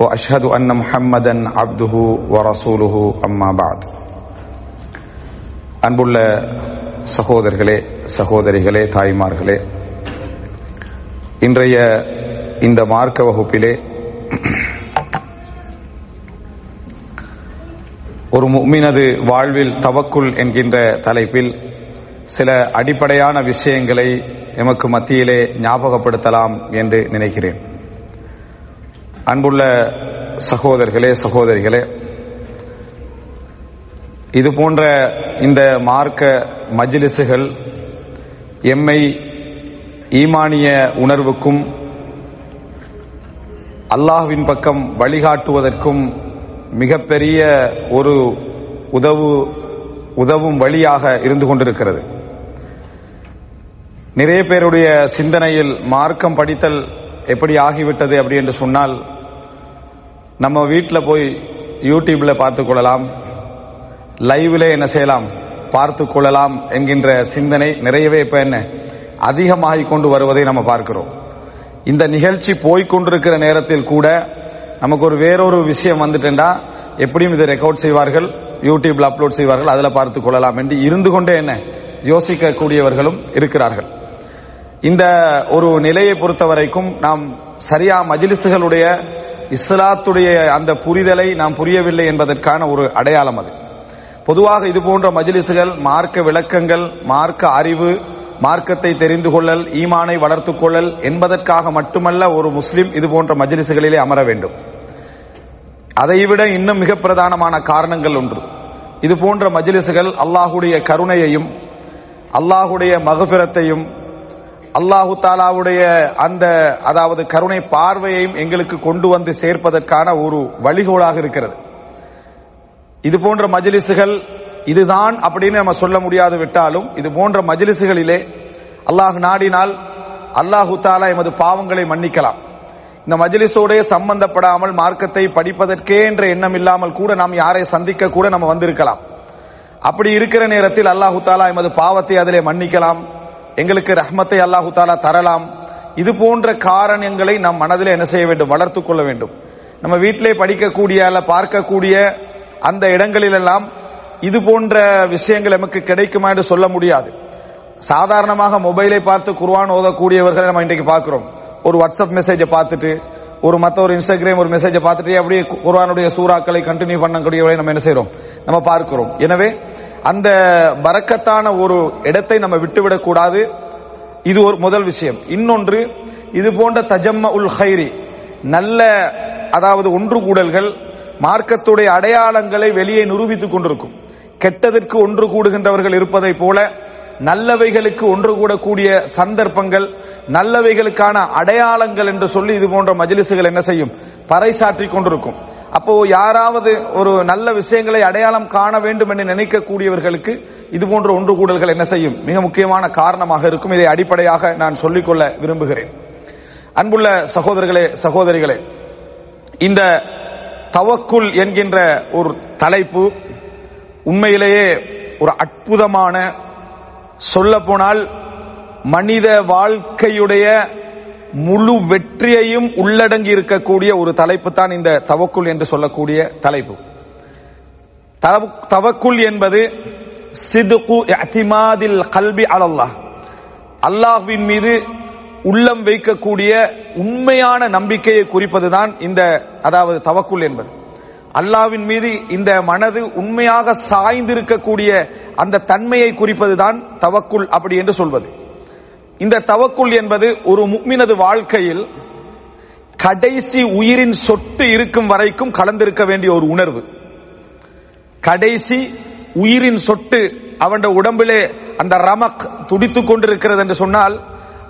واشهد ان محمدا عبده ورسوله اما بعد அன்புள்ள சகோதரர்களே சகோதரிகளே தாய்மார்களே இன்றைய இந்த மார்க்க வகுப்பிலே ஒரு முக்மினது வாழ்வில் தவக்குல் என்கின்ற தலைப்பில் சில அடிப்படையான விஷயங்களை எமக்கு மத்தியிலே ஞாபகப்படுத்தலாம் என்று நினைக்கிறேன் அன்புள்ள சகோதரர்களே சகோதரிகளே இது போன்ற இந்த மார்க்க மஜ்லிசுகள் எம்மை ஈமானிய உணர்வுக்கும் அல்லாஹ்வின் பக்கம் வழிகாட்டுவதற்கும் மிகப்பெரிய ஒரு உதவு உதவும் வழியாக இருந்து கொண்டிருக்கிறது. நிறைய பேருடைய சிந்தனையில் மார்க்கம் படித்தல் எப்படி ஆகிவிட்டது அப்படி என்று சொன்னால் நம்ம வீட்டில் போய் யூடியூப்ல பார்த்து கொள்ளலாம் லைவ்ல என்ன செய்யலாம் பார்த்து கொள்ளலாம் என்கின்ற சிந்தனை நிறையவே இப்ப என்ன அதிகமாகி கொண்டு வருவதை நம்ம பார்க்கிறோம். இந்த நிகழ்ச்சி போய்கொண்டிருக்கிற நேரத்தில் கூட நமக்கு ஒரு வேறொரு விஷயம் வந்துட்டா எப்படியும் இதை ரெக்கார்ட் செய்வார்கள் யூடியூப்ல அப்லோட் செய்வார்கள் அதில் பார்த்து கொள்ளலாம் என்று இருந்து கொண்டே என்ன யோசிக்கக்கூடியவர்களும் இருக்கிறார்கள். இந்த ஒரு நிலையை பொறுத்த வரைக்கும் நாம் சரியா மஜிலிசுகளுடைய இஸ்லாத்துடைய அந்த புரிதலை நாம் புரியவில்லை என்பதற்கான ஒரு அடையாளம் அது. பொதுவாக இது போன்ற மஜிலிசுகள் மார்க்க விளக்கங்கள் மார்க்க அறிவு மார்க்கத்தை தெரிந்து கொள்ளல் ஈமானை வளர்த்துக் கொள்ளல் என்பதற்காக மட்டுமல்ல ஒரு முஸ்லிம் இது போன்ற மஜிலிசுகளிலே அமர வேண்டும். அதைவிட இன்னும் மிக பிரதானமான காரணங்கள் ஒன்று. இது போன்ற மஜிலிசுகள் அல்லாஹுடைய கருணையையும் அல்லாஹுடைய மகபிரத்தையும் அல்லாஹு தாலாவுடைய அந்த அதாவது கருணை பார்வையையும் எங்களுக்கு கொண்டு வந்து சேர்ப்பதற்கான ஒரு வழிகோலாக இருக்கிறது. இது போன்ற மஜிலிசுகள் இதுதான் அப்படின்னு நம்ம சொல்ல முடியாது விட்டாலும் இது போன்ற மஜிலிசுகளிலே அல்லாஹ் நாடினால் அல்லாஹு தாலா எமது பாவங்களை மன்னிக்கலாம். இந்த மஜிலிசோடைய சம்பந்தப்படாமல் மார்க்கத்தை படிப்பதற்கே என்ற எண்ணம் இல்லாமல் கூட நாம் யாரை சந்திக்க கூட நம்ம வந்திருக்கலாம். அப்படி இருக்கிற நேரத்தில் அல்லாஹு தாலா எமது பாவத்தை அதிலே மன்னிக்கலாம். எங்களுக்கு ரஹ்மத்தை அல்லாஹு தாலா தரலாம். இது போன்ற காரணங்களை நம் மனதில் என்ன செய்ய வேண்டும்? வளர்த்து கொள்ள வேண்டும். நம்ம வீட்டிலே படிக்கக்கூடிய அல்ல பார்க்கக்கூடிய அந்த இடங்களிலெல்லாம் இது போன்ற விஷயங்கள் நமக்கு கிடைக்குமா என்று சொல்ல முடியாது. சாதாரணமாக மொபைலை பார்த்து குர்வான் ஓதக்கூடியவர்களை நம்ம இன்றைக்கு பார்க்கிறோம். ஒரு வாட்ஸ்அப் மெசேஜை பார்த்துட்டு ஒரு மற்ற ஒரு இன்ஸ்டாகிராம் ஒரு மெசேஜை பார்த்துட்டு அப்படியே குர்வானுடைய சூறாக்களை கண்டினியூ பண்ணக்கூடியவர்களை நம்ம என்ன செய்யறோம் நம்ம பார்க்கிறோம். எனவே அந்த பறக்கத்தான ஒரு இடத்தை நம்ம விட்டுவிடக் கூடாது. இது ஒரு முதல் விஷயம். இன்னொன்று இது போன்ற தஜம்ம உல் ஹைரி நல்ல அதாவது ஒன்று கூடல்கள் மார்க்கத்துடைய அடையாளங்களை வெளியே நிரூபித்துக் கொண்டிருக்கும். கெட்டதற்கு ஒன்று கூடுகின்றவர்கள் இருப்பதை போல நல்லவைகளுக்கு ஒன்று கூடக்கூடிய சந்தர்ப்பங்கள் நல்லவைகளுக்கான அடையாளங்கள் என்று சொல்லி இது போன்ற மஜிலிசுகள் என்ன செய்யும்? பறைசாற்றி கொண்டிருக்கும். அப்போ யாராவது ஒரு நல்ல விஷயங்களை அடையாளம் காண வேண்டும் என்று நினைக்கக்கூடியவர்களுக்கு இது போன்ற ஒன்று கூடல்கள் என்ன செய்யும்? மிக முக்கியமான காரணமாக இருக்கும். இதை அடிப்படையாக நான் சொல்லிக்கொள்ள விரும்புகிறேன். அன்புள்ள சகோதரர்களே சகோதரிகளே இந்த தவக்குள் என்கின்ற ஒரு தலைப்பு உண்மையிலேயே ஒரு அற்புதமான சொல்ல போனால் மனித வாழ்க்கையுடைய முழு வெற்றியையும் உள்ளடங்கி இருக்கக்கூடிய ஒரு தலைப்பு தான் இந்த தவக்குள் என்று சொல்லக்கூடிய தலைப்பு. தவக்குள் என்பது சிதுகு அத்திமாதில் கல்வி அலல்லாஹ். அல்லாஹ்வின் மீது உள்ளம் வைக்கக்கூடிய உண்மையான நம்பிக்கையை குறிப்பதுதான் இந்த அதாவது தவக்குள் என்பது. அல்லாவின் மீது இந்த மனது உண்மையாக சாய்ந்திருக்கக்கூடிய அந்த தன்மையை குறிப்பதுதான் தவக்குள் அப்படி என்று சொல்வது. இந்த தவக்குள் என்பது ஒரு முக்மினது வாழ்க்கையில் கடைசி உயிரின் சொட்டு இருக்கும் வரைக்கும் கலந்திருக்க வேண்டிய ஒரு உணர்வு. கடைசி உயிரின் சொட்டு அவன் உடம்பிலே அந்த ரமக் துடித்துக் கொண்டிருக்கிறது என்று சொன்னால்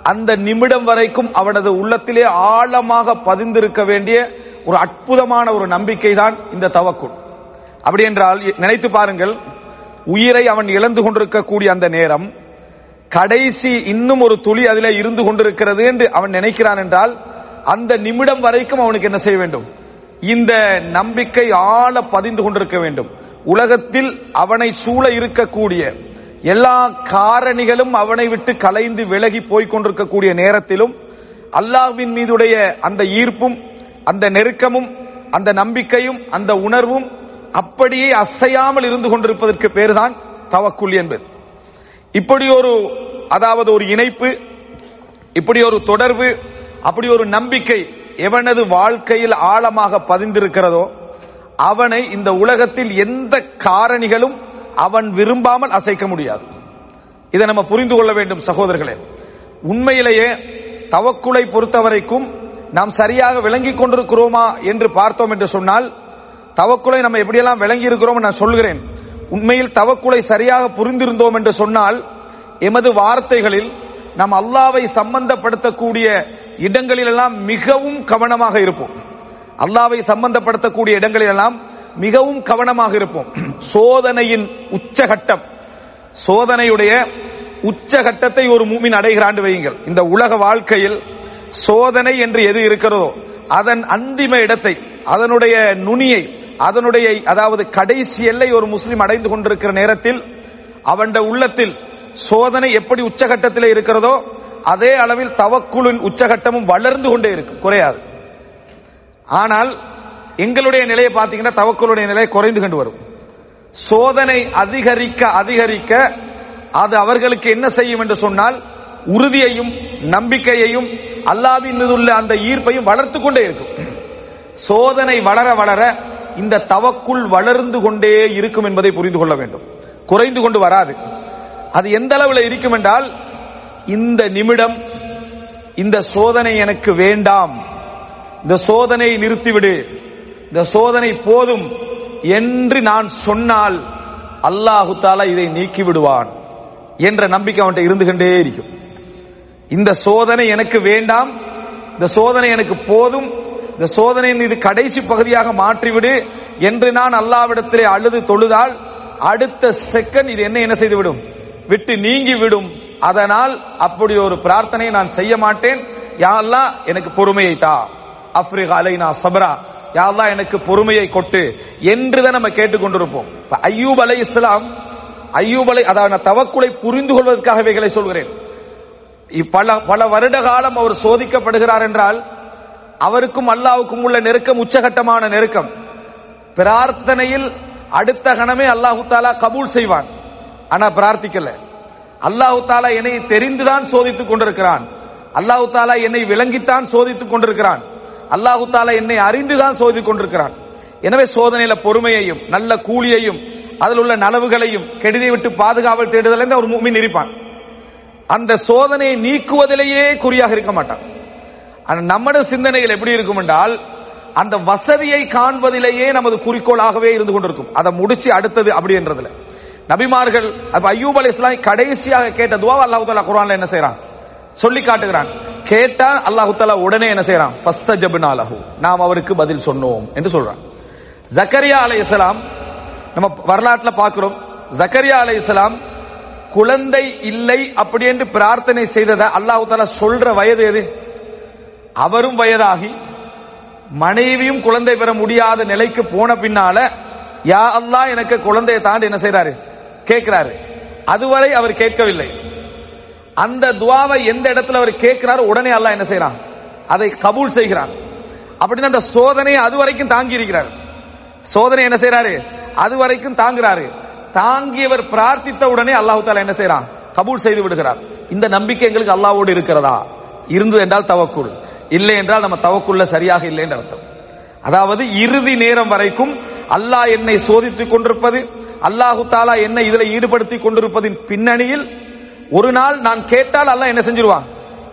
அந்த நிமிடம் வரைக்கும் அவனது உள்ளத்திலே ஆழமாக பதிந்திருக்க வேண்டிய ஒரு அற்புதமான ஒரு நம்பிக்கை தான் இந்த தவக்குள் அப்படி என்றால் நினைத்து பாருங்கள் உயிரை அவன் இழந்து கொண்டிருக்கக்கூடிய அந்த நேரம் கடைசி இன்னும் ஒரு துளி அதிலே இருந்து கொண்டிருக்கிறது என்று அவன் நினைக்கிறான் என்றால் அந்த நிமிடம் வரைக்கும் அவனுக்கு என்ன செய்ய வேண்டும்? இந்த நம்பிக்கை ஆழ பதிந்து கொண்டிருக்க வேண்டும். உலகத்தில் அவனை சூழ இருக்கக்கூடிய எல்லா காரணிகளும் அவனை விட்டு கலைந்து விலகி போய் கொண்டிருக்கக்கூடிய நேரத்திலும் அல்லாஹ்வின் மீதுடைய அந்த ஈர்ப்பும் அந்த நெருக்கமும் அந்த நம்பிக்கையும் அந்த உணர்வும் அப்படியே அசையாமல் இருந்து கொண்டிருப்பதற்கு பேர்தான் தவக்குள் என்பது. இப்படி ஒரு அதாவது ஒரு இணைப்பு இப்படி ஒரு தொடர்பு அப்படி ஒரு நம்பிக்கை எவனது வாழ்க்கையில் ஆழமாக பதிந்திருக்கிறதோ அவனை இந்த உலகத்தில் எந்த காரணிகளும் அவன் விரும்பாமல் அசைக்க முடியாது. இதை நம்ம புரிந்து கொள்ள வேண்டும் சகோதரர்களே. உண்மையிலேயே தவக்குலை பொறுத்தவரைக்கும் நாம் சரியாக விளங்கிக் கொண்டிருக்கிறோமா என்று பார்த்தோம் என்று சொன்னால் தவக்குலை நம்ம எப்படியெல்லாம் விளங்கி இருக்கிறோம் நான் சொல்கிறேன் உண்மையில் தவக்குலை சரியாக புரிந்திருந்தோம் என்று சொன்னால் எமது வார்த்தைகளில் நாம் அல்லாவை சம்பந்தப்படுத்தக்கூடிய இடங்களிலெல்லாம் மிகவும் கவனமாக இருப்போம். அல்லாவை சம்பந்தப்படுத்தக்கூடிய இடங்களிலெல்லாம் மிகவும் கவனமாக இருப்போம். சோதனையின் உச்சகட்டம். சோதனையுடைய உச்சகட்டத்தை ஒரு மூமின் அடைகிறாண்டு வையுங்கள். இந்த உலக வாழ்க்கையில் சோதனை என்று எது இருக்கிறதோ அதன் அந்திம இடத்தை அதனுடைய நுனியை அதனுடைய அதாவது கடைசி எல்லை ஒரு முஸ்லிம் அடைந்து கொண்டிருக்கிற நேரத்தில் அவன் உள்ளத்தில் சோதனை எப்படி உச்சகட்டத்தில் இருக்கிறதோ அதே அளவில் தவக்குழுவின் உச்சகட்டமும் வளர்ந்து கொண்டே இருக்கும் குறையாது. ஆனால் எங்களுடைய நிலையை பார்த்தீங்கன்னா தவக்குளுடைய நிலை குறைந்து கொண்டு வரும். சோதனை அதிகரிக்க அதிகரிக்க அது அவர்களுக்கு என்ன செய்யும் என்று சொன்னால் உறுதியையும் நம்பிக்கையையும் அல்லாவின் மீது உள்ள அந்த ஈர்ப்பையும் வளர்த்து கொண்டே இருக்கும். சோதனை வளர வளர இந்த தவக்குள் வளர்ந்து கொண்டே இருக்கும் என்பதை புரிந்து கொள்ள வேண்டும். குறைந்து கொண்டு வராது. அது எந்த அளவில் இருக்கும் என்றால் இந்த நிமிடம் இந்த சோதனை எனக்கு வேண்டாம். இந்த சோதனையை நிறுத்திவிடு. இந்த சோதனை போதும் என்று நான் சொன்னால் அல்லாஹு தாலா இதை நீக்கி விடுவான் என்ற நம்பிக்கை அவன்கிட்ட இருந்து கொண்டே இருக்கும். இந்த சோதனை எனக்கு வேண்டாம். இந்த சோதனை எனக்கு போதும் இந்த சோதனையின் இது கடைசி பகுதியாக மாற்றிவிடு என்று நான் அல்லாவிடத்திலே அழுது தொழுதால் அடுத்த செகண்ட் இது என்ன என்ன செய்துவிடும்? விட்டு நீங்கி விடும் அதனால் அப்படி ஒரு பிரார்த்தனையை நான் செய்ய மாட்டேன். யாரெல்லாம் எனக்கு பொறுமையை தா. அப்ரிகா அலைனா சபரா. யாரெல்லாம் எனக்கு பொறுமையை கொட்டு என்றுதான் நம்ம கேட்டுக்கொண்டிருப்போம் ஐயூப் அலை இஸ்லாம் ஐயூப் அலை அதாவது நான் தவக்குலை புரிந்து கொள்வதற்காக இவைகளை சொல்கிறேன். பல பல வருட காலம் அவர் சோதிக்கப்படுகிறார் என்றால் அவருக்கும் அல்லாவுக்கும் உள்ள நெருக்கம் உச்சகட்டமான நெருக்கம். பிரார்த்தனையில் அடுத்த கணமே அல்லாஹு தாலா கபூல் செய்வான். ஆனா பிரார்த்திக்கல. அல்லாஹு தாலா என்னை தெரிந்துதான் சோதித்துக் கொண்டிருக்கிறான். அல்லாஹு தாலா என்னை விளங்கித்தான் சோதித்துக் கொண்டிருக்கிறான். அல்லாஹு தாலா என்னை அறிந்துதான் சோதித்துக் கொண்டிருக்கிறான். எனவே சோதனையில பொறுமையையும் நல்ல கூலியையும் அதில் உள்ள நனவுகளையும் கெடுதி விட்டு பாதுகாவல் தேடுதல் ஒரு மூமின் இருப்பான். அந்த சோதனையை நீக்குவதிலேயே குறியாக இருக்க மாட்டான். ஆனா நம்மட சிந்தனைகள் எப்படி இருக்கும் என்றால் அந்த வசதியை காண்பதிலேயே நமது குறிக்கோளாகவே இருந்து கொண்டிருக்கும். அதை முடிச்சு அடுத்தது அப்படி என்றதுல நபிமார்கள் அப்ப ஐயூப் அலி இஸ்லாம் கடைசியாக கேட்ட துவா அல்லாஹு தாலா குரான்ல என்ன செய்யறான் சொல்லி காட்டுகிறான். கேட்டா அல்லாஹு தாலா உடனே என்ன செய்யறான் ஃபஸ்தஜப்னாலஹு நாம் அவருக்கு பதில் சொன்னோம் என்று சொல்றான். ஜக்கரியா அலை இஸ்லாம் நம்ம வரலாற்றுல பாக்குறோம் ஜக்கரியா அலை இஸ்லாம் குழந்தை இல்லை அப்படி என்று பிரார்த்தனை செய்ததை அல்லாஹு தாலா சொல்ற வயது எது? அவரும் வயதாகி மனைவியும் குழந்தை பெற முடியாத நிலைக்கு போன பின்னால யா அல்லாஹ் எனக்கு குழந்தையை தாண்டி என்ன செய்யறாரு கேட்கிறாரு. அதுவரை அவர் கேட்கவில்லை. அந்த துவாவை எந்த இடத்துல அவர் கேட்கிறாரோ உடனே அல்லாஹ் என்ன செய்யறான் அதை கபூல் செய்கிறான். அப்படின்னு அந்த சோதனையை அது வரைக்கும் தாங்கி இருக்கிறார். சோதனை என்ன செய்யறாரு அது வரைக்கும் தாங்குறாரு. தாங்கியவர் பிரார்த்தித்த உடனே அல்லாஹு தாலா என்ன செய்யறான் கபூல் செய்து விடுகிறார். இந்த நம்பிக்கை எங்களுக்கு அல்லாவோடு இருக்கிறதா? இருந்து என்றால் தவக்குள். இல்லை என்றால் நம்ம தவக்குள்ள சரியாக இல்லை என்று அர்த்தம். அதாவது இறுதி நேரம் வரைக்கும் அல்லாஹ் என்னை சோதித்துக் கொண்டிருப்பது அல்லாஹு தாலா என்னை இதுல ஈடுபடுத்திக் கொண்டிருப்பதின் பின்னணியில் ஒரு நாள் நான் கேட்டால் அல்லாஹ் என்ன செஞ்சிருவான்?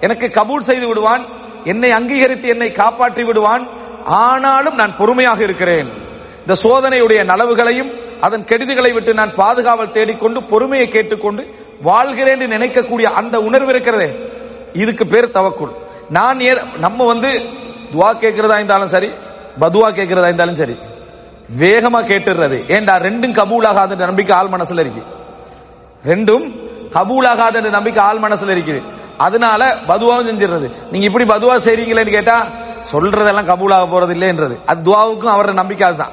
எனக்கு கபூல் செய்து விடுவான் என்னை அங்கீகரித்து என்னை காப்பாற்றி விடுவான் ஆனாலும் நான் பொறுமையாக இருக்கிறேன். இந்த சோதனையுடைய நலவுகளையும் அதன் கெடுதிகளை விட்டு நான் பாதுகாவல் தேடிக்கொண்டு பொறுமையை கேட்டுக்கொண்டு வாழ்கிறேன் என்று நினைக்கக்கூடிய அந்த உணர்வு இருக்கிறதே. இதுக்கு பேர் தவக்குள் நான் ஏ- நம்ம வந்து துவா கேட்கிறதா இருந்தாலும் சரி பதுவா கேட்கிறதா இருந்தாலும் சரி வேகமா கேட்டுறது. ஏண்டா ரெண்டும் கபூலாகாத நம்பிக்கை ஆள் மனசுல இருக்கு. ரெண்டும் கபூலாகாத நம்பிக்கை ஆள் மனசுல இருக்குது அதனால பதுவாவும் செஞ்சிடுறது. நீங்க இப்படி பதுவா செய்றீங்களேன்னு கேட்டா சொல்றதெல்லாம் கபூலாக போறது இல்லைன்றது. அது துவாவுக்கும் அவரோட நம்பிக்கை அதுதான்.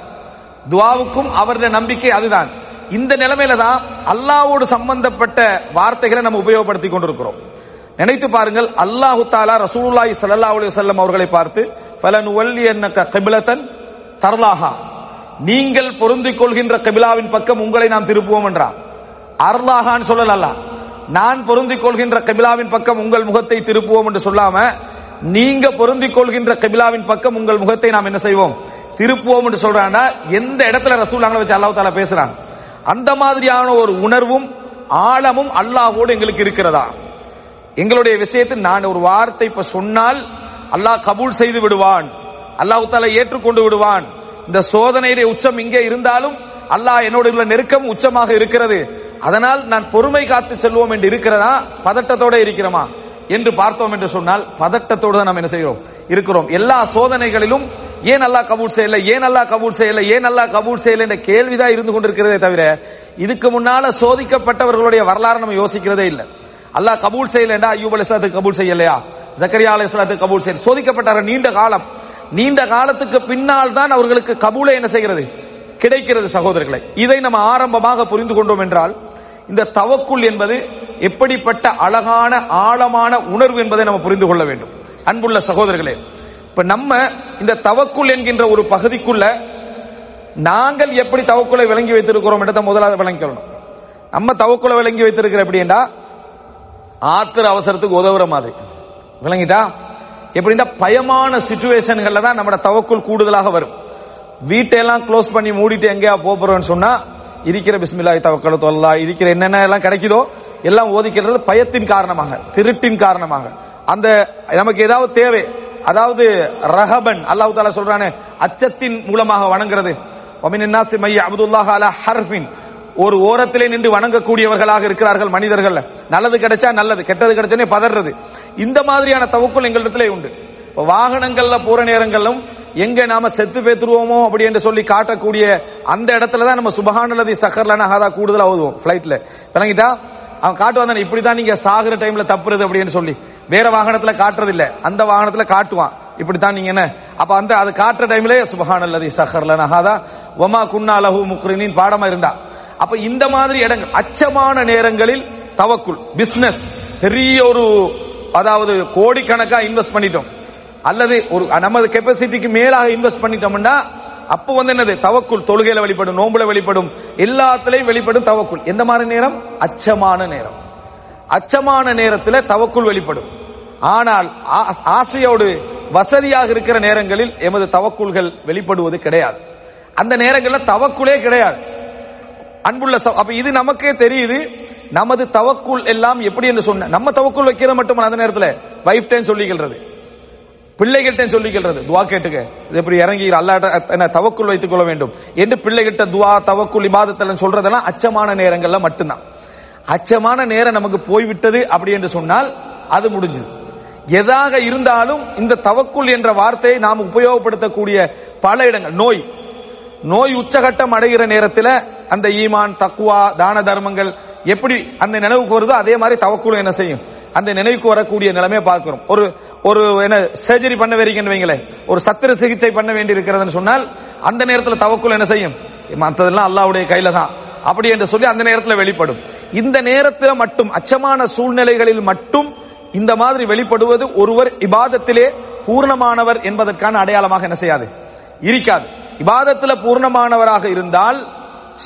துவாவுக்கும் அவருடைய நம்பிக்கை அதுதான். இந்த நிலைமையில தான் அல்லாவோடு சம்பந்தப்பட்ட வார்த்தைகளை நம்ம உபயோகப்படுத்தி கொண்டிருக்கிறோம். நினைத்து பாருங்கள் அல்லாஹு தாலா ரசூலுல்லாஹி ஸல்லல்லாஹு அலைஹி வஸல்லம் அவர்களை பார்த்து ஃபலன் வல்லி என்னக்க கிபிலத்தன் தர்லாஹா. நீங்கள் பொருந்திக் கொள்கின்ற கிபிலாவின் பக்கம் உங்களை நாம் திருப்புவோம் என்றான் அர்லாஹான்னு சொல்லல நான் பொருந்திக் கொள்கின்ற கபிலாவின் பக்கம் உங்கள் முகத்தை திருப்புவோம் என்று சொல்லாம நீங்க பொருந்திக் கொள்கின்ற கபிலாவின் பக்கம் உங்கள் முகத்தை நாம் என்ன செய்வோம்? திருப்புவோம் என்று சொல்றாங்கன்னா எந்த இடத்துல ரசூலாங்களை வச்சு அல்லாஹ் தாலா பேசுறாங்க அந்த மாதிரியான ஒரு உணர்வும் ஆழமும் அல்லாஹோடு எங்களுக்கு இருக்கிறதா? எங்களுடைய விஷயத்தில் நான் ஒரு வார்த்தை இப்ப சொன்னால் அல்லாஹ் கபூல் செய்து விடுவான். அல்லாஹ் தாலா ஏற்றுக்கொண்டு விடுவான். இந்த சோதனையுடைய உச்சம் இங்கே இருந்தாலும் அல்லாஹ் என்னோட உள்ள நெருக்கம் உச்சமாக இருக்கிறது. அதனால் நான் பொறுமை காத்து செல்வோம் என்று இருக்கிறதா? பதட்டத்தோட இருக்கிறோமா? என்று பார்த்தோம் என்று சொன்னால் பதட்டத்தோடு தான் நாம் என்ன செய்கிறோம்? இருக்கிறோம். எல்லா சோதனைகளிலும் ஏன் அல்லாஹ் கபூல் செய்யல? ஏன் அல்லாஹ் கபூல் செய்யல? ஏன் அல்லாஹ் கபூல் செய்யல என்ற கேள்விதான் இருந்து கொண்டிருக்கிறதே தவிர இதுக்கு முன்னால சோதிக்கப்பட்டவர்களுடைய வரலாறு நம்ம யோசிக்கிறதே இல்லை. அல்லாஹ் கபூல் செய்யலண்டா ஐயூப் அலிஸ்லாத்துக்கு கபூல் செய்யலையா? ஜக்கரியா அலிஸ்லாத்துக்கு கபூல் செய்ய சோதிக்கப்பட்டார் நீண்ட காலம். நீண்ட காலத்துக்கு பின்னால் தான் அவர்களுக்கு கபூலை என்ன செய்கிறது? கிடைக்கிறது சகோதரர்களை. இதை நம்ம ஆரம்பமாக புரிந்து கொண்டோம் என்றால் இந்த தவக்குள் என்பது எப்படிப்பட்ட அழகான ஆழமான உணர்வு என்பதை நம்ம புரிந்து கொள்ள வேண்டும். அன்புள்ள சகோதரர்களே இப்ப நம்ம இந்த தவக்குள் என்கின்ற ஒரு பகுதிக்குள்ள நாங்கள் எப்படி தவக்குலை விளங்கி வைத்திருக்கிறோம் என்றதை முதலாவது விளங்கிக்கணும் நம்ம தவக்குலை விளங்கி வைத்திருக்கிற எப்படின்னா ஆத்திர அவசரத்துக்கு உதவுற மாதிரி. விளங்கிட்டா? எப்படின்னா பயமான சுச்சுவேஷன்கள்ல தான் நம்ம தவக்குள் கூடுதலாக வரும். வீட்டையெல்லாம் க்ளோஸ் பண்ணி மூடிட்டு எங்கேயா போறோம்னு சொன்னா இருக்கிற பிஸ்மில்லாய் தவக்கல தொல்லா இருக்கிற என்னென்ன எல்லாம் கிடைக்குதோ எல்லாம் ஓதிக்கிறது பயத்தின் காரணமாக திருட்டின் காரணமாக. அந்த நமக்கு ஏதாவது தேவை அதாவது ரஹபன் அல்லாஹு தாலா சொல்றானே அச்சத்தின் மூலமாக வணங்குறது. ஒமினாசி மைய அப்துல்லாஹ் அலா ஹர்ஃபின் ஒரு ஓரத்திலே நின்று வணங்கக்கூடியவர்களாக இருக்கிறார்கள் மனிதர்கள். நல்லது கிடைச்சா நல்லது கெட்டது கிடைச்சனே பதறது. இந்த மாதிரியான தவக்குள் எங்களிடத்திலே உண்டு. வாகனங்கள்ல போற நேரங்களும் எங்க நாம செத்து பேத்துருவோமோ அப்படி என்று சொல்லி காட்டக்கூடிய அந்த இடத்துல தான் நம்ம சுபஹானலதி சக்கர்லனா ஹாதா கூடுதலா ஓதுவோம் பிளைட்ல விளங்கிட்டா? அவன் காட்டுவான் இப்படிதான் நீங்க சாகுற டைம்ல தப்புறது அப்படின்னு சொல்லி. வேற வாகனத்துல காட்டுறது இல்ல அந்த வாகனத்துல காட்டுவான். இப்படித்தான் நீங்க என்ன? அப்ப அந்த அது காட்டுற டைம்ல சுபகானல்லதி சக்கர்லனா ஹாதா ஒமா குன்னா லஹு முக்ரினின் பாடமா இருந்தா. அப்ப இந்த மாதிரி இடங்கள் அச்சமான நேரங்களில் தவக்குள் பிசினஸ் பெரிய ஒரு அதாவது கோடிக்கணக்கா இன்வெஸ்ட் பண்ணிட்டோம். அல்லது ஒரு நமது கெப்பாசிட்டிக்கு மேலாக இன்வெஸ்ட் பண்ணிட்டோம்னா அப்போ வந்து என்னது? தவக்குள் தொழுகையில வெளிப்படும் நோம்புல வெளிப்படும் எல்லாத்திலையும் வெளிப்படும் தவக்குள். எந்த மாதிரி நேரம்? அச்சமான நேரம். அச்சமான நேரத்தில் தவக்குள் வெளிப்படும். ஆனால் ஆசையோடு வசதியாக இருக்கிற நேரங்களில் எமது தவக்குள்கள் வெளிப்படுவது கிடையாது. அந்த நேரங்களில் தவக்குளே கிடையாது. அன்புள்ள அப்ப இது நமக்கே தெரியுது நமது தவக்குள் எல்லாம் எப்படி என்று சொன்ன நம்ம தவக்குள் வைக்கிறது மட்டும் அந்த நேரத்தில்? வைஃப் டைம் சொல்லிக்கிறது பிள்ளைகிட்ட சொல்லிக்கிறது துவா கேட்டுக்க. இது எப்படி இறங்கி அல்லாட்ட என்ன தவக்குள் வைத்துக் கொள்ள வேண்டும். என்று பிள்ளைகிட்ட துவா தவக்குள் இபாதத்தில் சொல்றதெல்லாம் அச்சமான நேரங்கள்ல மட்டும்தான். அச்சமான நேரம் நமக்கு போய்விட்டது அப்படி என்று சொன்னால் அது முடிஞ்சது. எதாக இருந்தாலும் இந்த தவக்குள் என்ற வார்த்தையை நாம் உபயோகப்படுத்தக்கூடிய பல இடங்கள் நோய் நோய் உச்சகட்டம் அடைகிற நேரத்தில் அந்த ஈமான் தக்குவா தான தர்மங்கள் எப்படி அந்த நினைவுக்கு வருதோ அதே மாதிரி தவக்குள் என்ன செய்யும்? அந்த நினைவுக்கு வரக்கூடிய நிலைமையை பார்க்கிறோம். ஒரு ஒரு என்ன சர்ஜரி பண்ண வரீங்கன்னு வைங்களேன். ஒரு சத்திர சிகிச்சை பண்ண வேண்டி இருக்கிறதுன்னு சொன்னால் அந்த நேரத்தில் தவக்குள் என்ன செய்யும்? மற்றதெல்லாம் அல்லாவுடைய கையில தான். அப்படி என்று சொல்லி அந்த நேரத்தில் வெளிப்படும். இந்த நேரத்தில் மட்டும் அச்சமான சூழ்நிலைகளில் மட்டும் இந்த மாதிரி வெளிப்படுவது ஒருவர் இபாதத்திலே பூர்ணமானவர் என்பதற்கான அடையாளமாக என்ன செய்யாது? இருக்காது. இபாதத்துல பூர்ணமானவராக இருந்தால்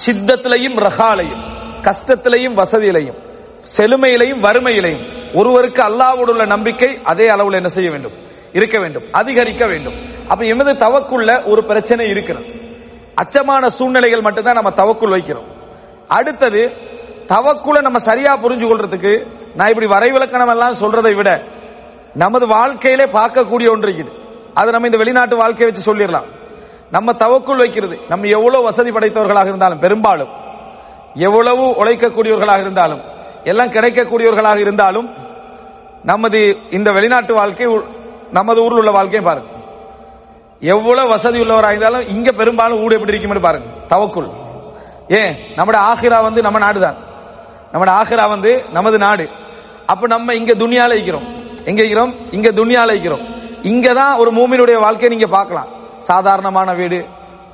சித்தத்திலையும் ரகாலையும் கஷ்டத்திலையும் வசதியிலையும் செழுமையிலையும் வறுமையிலையும் ஒருவருக்கு அல்லாவோடு உள்ள நம்பிக்கை அதே அளவில் என்ன செய்ய வேண்டும்? இருக்க வேண்டும். அதிகரிக்க வேண்டும். அப்ப எமது தவக்குள்ள ஒரு பிரச்சனை இருக்கிறது. அச்சமான சூழ்நிலைகள் மட்டும்தான் நம்ம தவக்குள் வைக்கிறோம். அடுத்தது தவக்குள்ள நம்ம சரியா புரிஞ்சு கொள்றதுக்கு நான் இப்படி வரைவிலக்கணம் எல்லாம் சொல்றதை விட நமது வாழ்க்கையிலே பார்க்கக்கூடிய ஒன்று இருக்குது. அது நம்ம இந்த வெளிநாட்டு வாழ்க்கையை வச்சு சொல்லிடலாம். நம்ம தவக்குள் வைக்கிறது. நம்ம எவ்வளவு வசதி படைத்தவர்களாக இருந்தாலும் பெரும்பாலும். எவ்வளவு உழைக்கக்கூடியவர்களாக இருந்தாலும் எல்லாம் கிடைக்கக்கூடியவர்களாக இருந்தாலும் நமது இந்த வெளிநாட்டு வாழ்க்கை நமது ஊரில் உள்ள வாழ்க்கையும் பாருங்க. எவ்வளவு வசதி உள்ளவராக இருந்தாலும் இங்க பெரும்பாலும் ஊடு எப்படி இருக்கும்னு பாருங்க. தவக்குள். ஏன்? நம்மட ஆஹிரா வந்து நம்ம நாடுதான். நம்மட ஆஹிரா வந்து நமது நாடு. அப்ப நம்ம இங்க துணியால இருக்கிறோம் எங்க இருக்கிறோம் இங்க துணியால இருக்கிறோம் இங்க தான் ஒரு மூமினுடைய வாழ்க்கையை நீங்க பார்க்கலாம். சாதாரணமான வீடு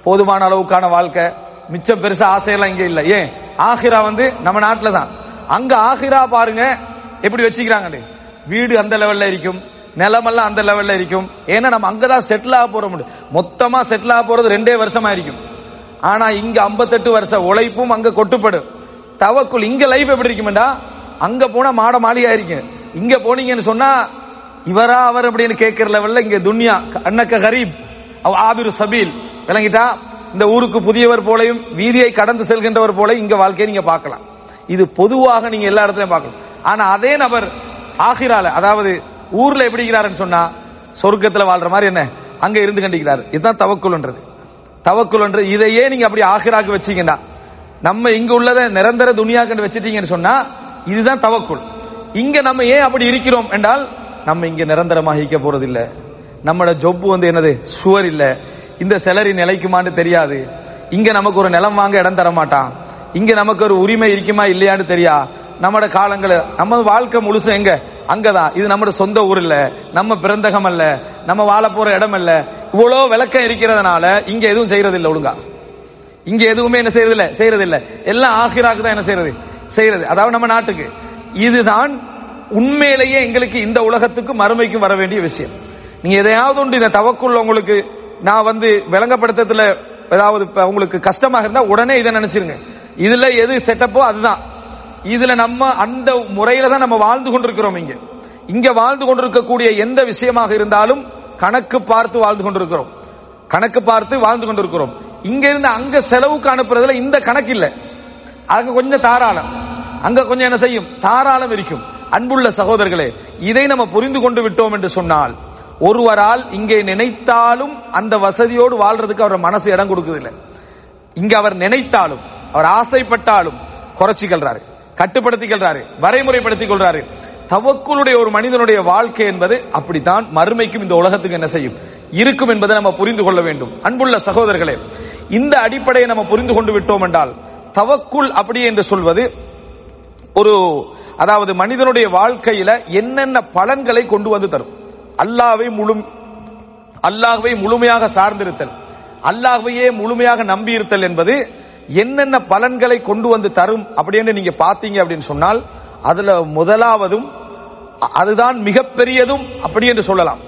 போதுமான அளவுக்கான வாழ்க்கை மிச்சம் பெருசா ஆசையெல்லாம் இங்க இல்ல. ஏன்? ஆஹிரா வந்து நம்ம நாட்டில தான். அங்க ஆஹிரா பாருங்க எப்படி வச்சுக்கிறாங்க வீடு அந்த லெவல்ல இருக்கும் நிலமெல்லாம் அந்த லெவல்ல இருக்கும். ஏன்னா நம்ம அங்கதான் செட்டில் ஆக போற முடியும். மொத்தமா செட்டில் ஆக போறது ரெண்டே வருஷமா இருக்கும். ஆனா இங்க 58 வருஷ உழைப்பும் அங்க கொட்டுப்படும். தவக்குள் இங்க லைஃப் எப்படி இருக்குமெண்டா? அங்க போனா மாட மாளிகா இருக்கும் இங்க போனீங்கன்னு சொன்னா இவரா அவர் அப்படின்னு கேட்கிற லெவல்ல இங்க துன்யா அன்னக்க கரீப். ஆபிரு சபீல். விளங்கிட்டா? இந்த ஊருக்கு புதியவர் போலையும் வீதியை கடந்து செல்கின்றவர் போல இங்க வாழ்க்கையை நீங்க பார்க்கலாம். இது பொதுவாக நீங்க எல்லா இடத்துலயும் பார்க்கலாம். ஆனா அதே நபர் ஆகிரால அதாவது ஊர்ல எப்படி இருக்கிறாருன்னு சொன்னா சொர்க்கத்துல வாழ்ற மாதிரி என்ன? அங்க இருந்து கண்டிக்கிறார். இதுதான் தவக்குள்ன்றது தவக்குள்ன்ற இதையே நீங்க அப்படி ஆகிராக்கு வச்சீங்கன்னா நம்ம இங்க உள்ளதை நிரந்தர துணியா கண்டு வச்சிட்டீங்கன்னு சொன்னா இதுதான் தவக்குள் இங்க நம்ம ஏன் அப்படி இருக்கிறோம் என்றால் நம்ம இங்க நிரந்தரமாக இருக்க போறதில்லை. நம்மளோட ஜொப்பு வந்து என்னது? சுவர் இல்ல. இந்த செலரி நிலைக்குமான்னு தெரியாது. இங்க நமக்கு ஒரு நிலம் வாங்க இடம் தர மாட்டான். இங்க நமக்கு ஒரு உரிமை இருக்குமா இல்லையான்னு தெரியா? நம்மட காலங்கள் நம்ம வாழ்க்கை முழுசும் எங்க? அங்கதான். இது நம்மட சொந்த ஊர் இல்ல. நம்ம பிறந்தகம் அல்ல. நம்ம வாழ போற இடம் அல்ல. இவ்வளவு விளக்கம் இருக்கிறதுனால இங்க எதுவும் செய்யறது இல்ல ஒழுங்கா. இங்க எதுவுமே என்ன செய்யறது இல்ல செய்யறது இல்ல எல்லாம் ஆகிராக்கு தான் என்ன செய்யறது செய்யறது அதாவது நம்ம நாட்டுக்கு. இதுதான் உண்மையிலேயே எங்களுக்கு இந்த உலகத்துக்கு மறுமைக்கும் வர வேண்டிய விஷயம். நீங்க எதையாவது உண்டு இந்த தவக்குள்ள உங்களுக்கு நான் வந்து விளங்கப்படுத்தத்துல ஏதாவது இப்ப உங்களுக்கு கஷ்டமாக இருந்தா உடனே இதை நினைச்சிருங்க. இதுல எது செட்டப்போ அதுதான். இதுல நம்ம அந்த முறையில தான் நம்ம வாழ்ந்து கொண்டிருக்கிறோம் இங்க. இங்க வாழ்ந்து கொண்டிருக்கக்கூடிய எந்த விஷயமாக இருந்தாலும் கணக்கு பார்த்து வாழ்ந்து கொண்டிருக்கிறோம். கணக்கு பார்த்து வாழ்ந்து கொண்டிருக்கிறோம். இங்க இருந்து அங்க செலவுக்கு அனுப்புறதுல இந்த கணக்கு இல்ல. அங்க கொஞ்சம் தாராளம். அங்க கொஞ்சம் என்ன செய்யும்? தாராளம் இருக்கும். அன்புள்ள சகோதரர்களே இதை நம்ம புரிந்து கொண்டு விட்டோம் என்று சொன்னால் ஒருவரால் இங்கே நினைத்தாலும் அந்த வசதியோடு வாழ்றதுக்கு அவர் மனசு இடம் கொடுக்குதில்லை இங்க அவர் நினைத்தாலும் அவர் ஆசைப்பட்டாலும் குறைச்சிக்கிறாரு கட்டுப்படுத்திக்கிறாரு வரைமுறைப்படுத்திக் கொள்றாரு. தவக்குளுடைய ஒரு மனிதனுடைய வாழ்க்கை என்பது அப்படித்தான் மறுமைக்கும் இந்த உலகத்துக்கு என்ன செய்யும்? இருக்கும் என்பதை நம்ம புரிந்து கொள்ள வேண்டும். அன்புள்ள சகோதரர்களே இந்த அடிப்படையை நம்ம புரிந்து கொண்டு விட்டோம் என்றால் தவக்குள் அப்படி என்று சொல்வது ஒரு அதாவது மனிதனுடைய வாழ்க்கையில என்னென்ன பலன்களை கொண்டு வந்து தரும்? அல்லாவை முழு அல்லாஹ்வை முழுமையாக சார்ந்திருத்தல் அல்லாஹ்வையே முழுமையாக நம்பியிருத்தல் என்பது என்னென்ன பலன்களை கொண்டு வந்து தரும் அப்படின்னு நீங்க பாத்தீங்க அப்படின்னு சொன்னால் அதுல முதலாவதும் அதுதான் மிகப்பெரியதும் அப்படி என்று சொல்லலாம்.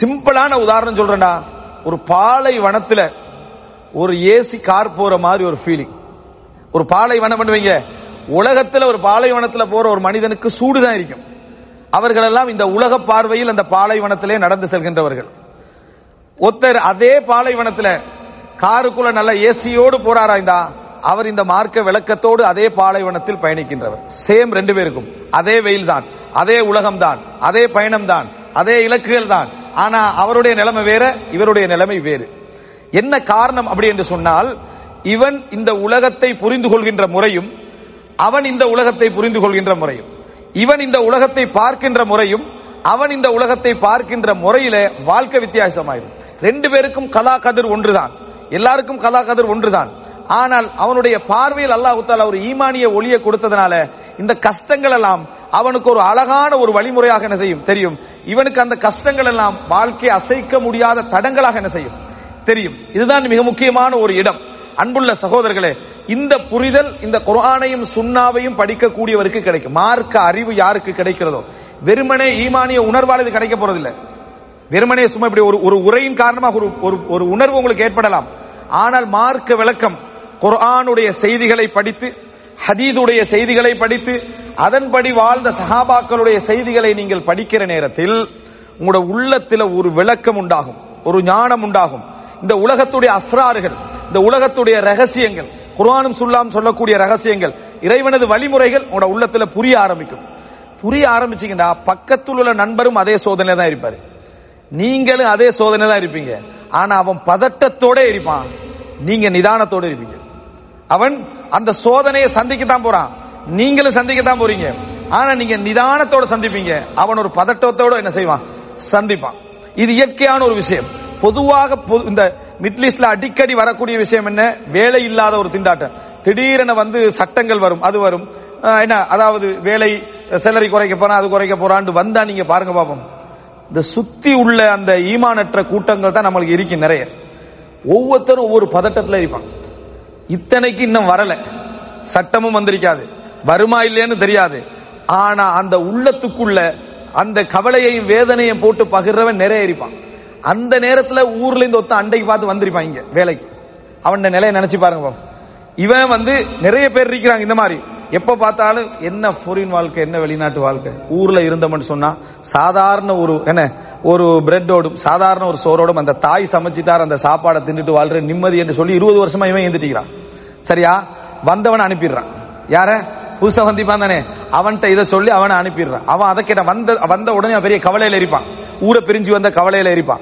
சிம்பிளான உதாரணம் சொல்றேன்னா ஒரு பாலைவனத்துல ஒரு ஏசி கார் போற மாதிரி ஒரு ஃபீலிங் ஒரு பாலைவனம் பண்ணுவீங்க. உலகத்துல ஒரு பாலைவனத்துல போற ஒரு மனிதனுக்கு சூடுதான் இருக்கும். அவர்களெல்லாம் இந்த உலக பார்வையில் அந்த பாலைவனத்திலே நடந்து செல்கின்றவர்கள். ஒருத்தர் அதே பாலைவனத்தில் காருக்குள்ள நல்ல ஏசியோடு போறாராய்ந்தா அவர் இந்த மார்க்க விளக்கத்தோடு அதே பாலைவனத்தில் பயணிக்கின்றவர். சேம் ரெண்டு பேருக்கும். அதே வெயில் தான் அதே உலகம் தான் அதே பயணம் தான் அதே இலக்குகள் தான் ஆனா அவருடைய நிலைமை வேற இவருடைய நிலைமை வேறு. என்ன காரணம் அப்படி என்று சொன்னால் இவன் இந்த உலகத்தை புரிந்து கொள்கின்ற முறையும் அவன் இந்த உலகத்தை புரிந்து கொள்கின்ற முறையும். இவன் இந்த உலகத்தை பார்க்கின்ற முறையும் அவன் இந்த உலகத்தை பார்க்கின்ற முறையில வாழ்க்கை வித்தியாசமாயிடும் ரெண்டு பேருக்கும் கலா கதிர் ஒன்றுதான். எல்லாருக்கும் கலா கதிர் ஒன்றுதான். ஆனால் அவனுடைய பார்வையில் அல்லாஹ் தாலா ஒரு ஈமானிய ஒளியை கொடுத்ததுனால இந்த கஷ்டங்கள் எல்லாம் அவனுக்கு ஒரு அழகான ஒரு வழிமுறையாக என்ன செய்யும்? தெரியும். இவனுக்கு அந்த கஷ்டங்கள் எல்லாம் வாழ்க்கையை அசைக்க முடியாத தடங்களாக என்ன செய்யும்? தெரியும். இதுதான் மிக முக்கியமான ஒரு இடம். அன்புள்ள சகோதரர்களே இந்த புரிதல் இந்த குரானையும் சுண்ணாவையும் படிக்கக்கூடியவருக்கு கிடைக்கும். மார்க்க அறிவு யாருக்கு கிடைக்கிறதோ? வெறுமனே ஈமானிய உணர்வால் இது கிடைக்க போறதில்லை. வெறுமனே சும்மா இப்படி ஒரு ஒரு உரையின் காரணமாக ஒரு ஒரு ஒரு உணர்வு உங்களுக்கு ஏற்படலாம். ஆனால் மார்க்க விளக்கம் குர்ஆனுடைய செய்திகளை படித்து ஹதீதுடைய செய்திகளை படித்து அதன்படி வாழ்ந்த சஹாபாக்களுடைய செய்திகளை நீங்கள் படிக்கிற நேரத்தில் உங்களோட உள்ளத்தில் ஒரு விளக்கம் உண்டாகும் ஒரு ஞானம் உண்டாகும். இந்த உலகத்துடைய அஸ்ராறுகள் இந்த உலகத்துடைய ரகசியங்கள் குர்வானும் சுல்லாம் சொல்லக்கூடிய ரகசியங்கள் இறைவனது வழிமுறைகள் உங்களோட உள்ளத்துல புரிய ஆரம்பிக்கும். புரிய ஆரம்பிச்சீங்கன்னா பக்கத்தில் உள்ள நண்பரும் அதே சோதனை தான் இருப்பாரு. நீங்களும் அதே சோதனை தான் இருப்பீங்க. ஆனா அவன் பதட்டத்தோட இருப்பான். நீங்க நிதானத்தோட இருப்பீங்க. அவன் அந்த சோதனையை சந்திக்கத்தான் போறான். நீங்களும் சந்திக்கத்தான் போறீங்க. ஆனா நீங்க நிதானத்தோட சந்திப்பீங்க. அவன் ஒரு பதட்டத்தோட என்ன செய்வான்? சந்திப்பான். இது இயற்கையான ஒரு விஷயம். பொதுவாக பொது- இந்த மிடில் ஈஸ்ட்ல அடிக்கடி வரக்கூடிய விஷயம் என்ன? வேலை இல்லாத ஒரு திண்டாட்டம். திடீரென வந்து சட்டங்கள் வரும் அது வரும். என்ன அதாவது வேலை சேலரி குறைக்க போறான் அது குறைக்க போறான்னு வந்தா நீங்க பாருங்க பாப்போம். இந்த சுத்தி உள்ள அந்த ஈமானற்ற கூட்டங்கள் தான் நம்மளுக்கு இருக்கு நிறைய. ஒவ்வொருத்தரும் ஒவ்வொரு பதட்டத்துல இருப்பாங்க. இத்தனைக்கு இன்னும் வரல. சட்டமும் வந்திருக்காது. வருமா இல்லைன்னு தெரியாது. ஆனா அந்த உள்ளத்துக்குள்ள அந்த கவலையையும் வேதனையும் போட்டு பகிர்றவன் நிறைய இருப்பான். அந்த நேரத்துல ஊர்ல இருந்து ஒத்த அண்டைக்கு பார்த்து வந்திருப்பாங்க வேலைக்கு. அவன் நிலையை நினைச்சு பாருங்க இவன் வந்து நிறைய பேர் இருக்கிறாங்க இந்த மாதிரி. எப்ப பார்த்தாலும் என்ன ஃபோரின் வாழ்க்கை என்ன வெளிநாட்டு வாழ்க்கை? ஊர்ல இருந்தோம்னு சொன்னா சாதாரண ஒரு என்ன ஒரு பிரெட்டோடும் சாதாரண ஒரு சோறோடும் அந்த தாய் சமைச்சிட்டார் அந்த சாப்பாடை தின்னுட்டு வாழ்ற நிம்மதி என்று சொல்லி இருபது வருஷமா இவன் எழுந்துட்டிக்கிறான் சரியா? வந்தவன் அனுப்பிடுறான். யார? புதுசா வந்திப்பான் தானே? அவன்கிட்ட இதை சொல்லி அவனை அனுப்பிடுறான். அவன் அதை கேட்ட வந்த வந்த உடனே பெரிய கவலையில இருப்பான். ஊரை பிரிஞ்சு வந்த கவலையில இருப்பான்.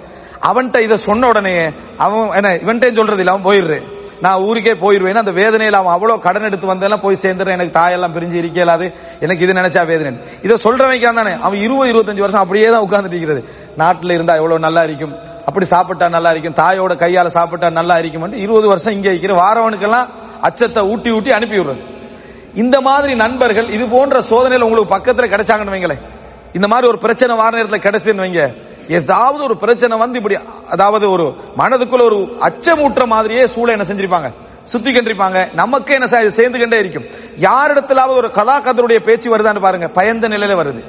அவன்கிட்ட இதை சொன்ன உடனே அவன் என்ன இவன்கிட்ட சொல்றது இல்ல? அவன் போயிடுறேன். நான் ஊருக்கே போயிருவேன். அந்த வேதனையில அவன் அவ்வளவு கடன் எடுத்து வந்தெல்லாம் போய் சேர்ந்துடுறேன். எனக்கு தாயெல்லாம் பிரிஞ்சு இருக்கலாது எனக்கு இது நினைச்சா வேதனை. இதை சொல்றவங்க தானே. அவன் இருபது இருபத்தஞ்சு வருஷம் அப்படியே தான் உட்கார்ந்துட்டு இருக்கிறது. நாட்டுல இருந்தா எவ்வளவு நல்லா இருக்கும். அப்படி சாப்பிட்டா நல்லா இருக்கும். தாயோட கையால சாப்பிட்டா நல்லா இருக்கும் இருபது வருஷம் இங்கே இருக்கிற வாரவனுக்கெல்லாம் அச்சத்தை ஊட்டி ஊட்டி அனுப்பி விடுறது இந்த மாதிரி நண்பர்கள் இது போன்ற சோதனையில் உங்களுக்கு பக்கத்துல கிடைச்சாங்கன்னு வைங்களேன். இந்த மாதிரி ஒரு பிரச்சனை வார நேரத்தில் கிடைச்சுன்னு வைங்க. ஏதாவது ஒரு பிரச்சனை வந்து இப்படி அதாவது ஒரு மனதுக்குள்ள ஒரு அச்சமூட்டுற மாதிரியே சூழ என்ன செஞ்சிருப்பாங்க? சுத்தி கண்டிருப்பாங்க. நமக்கு என்ன செய்ய- சேர்ந்து கண்டே இருக்கும். யாரிடத்திலாவது ஒரு கதாகதருடைய பேச்சு வருதான்னு பாருங்க. பயந்த நிலையில வருது.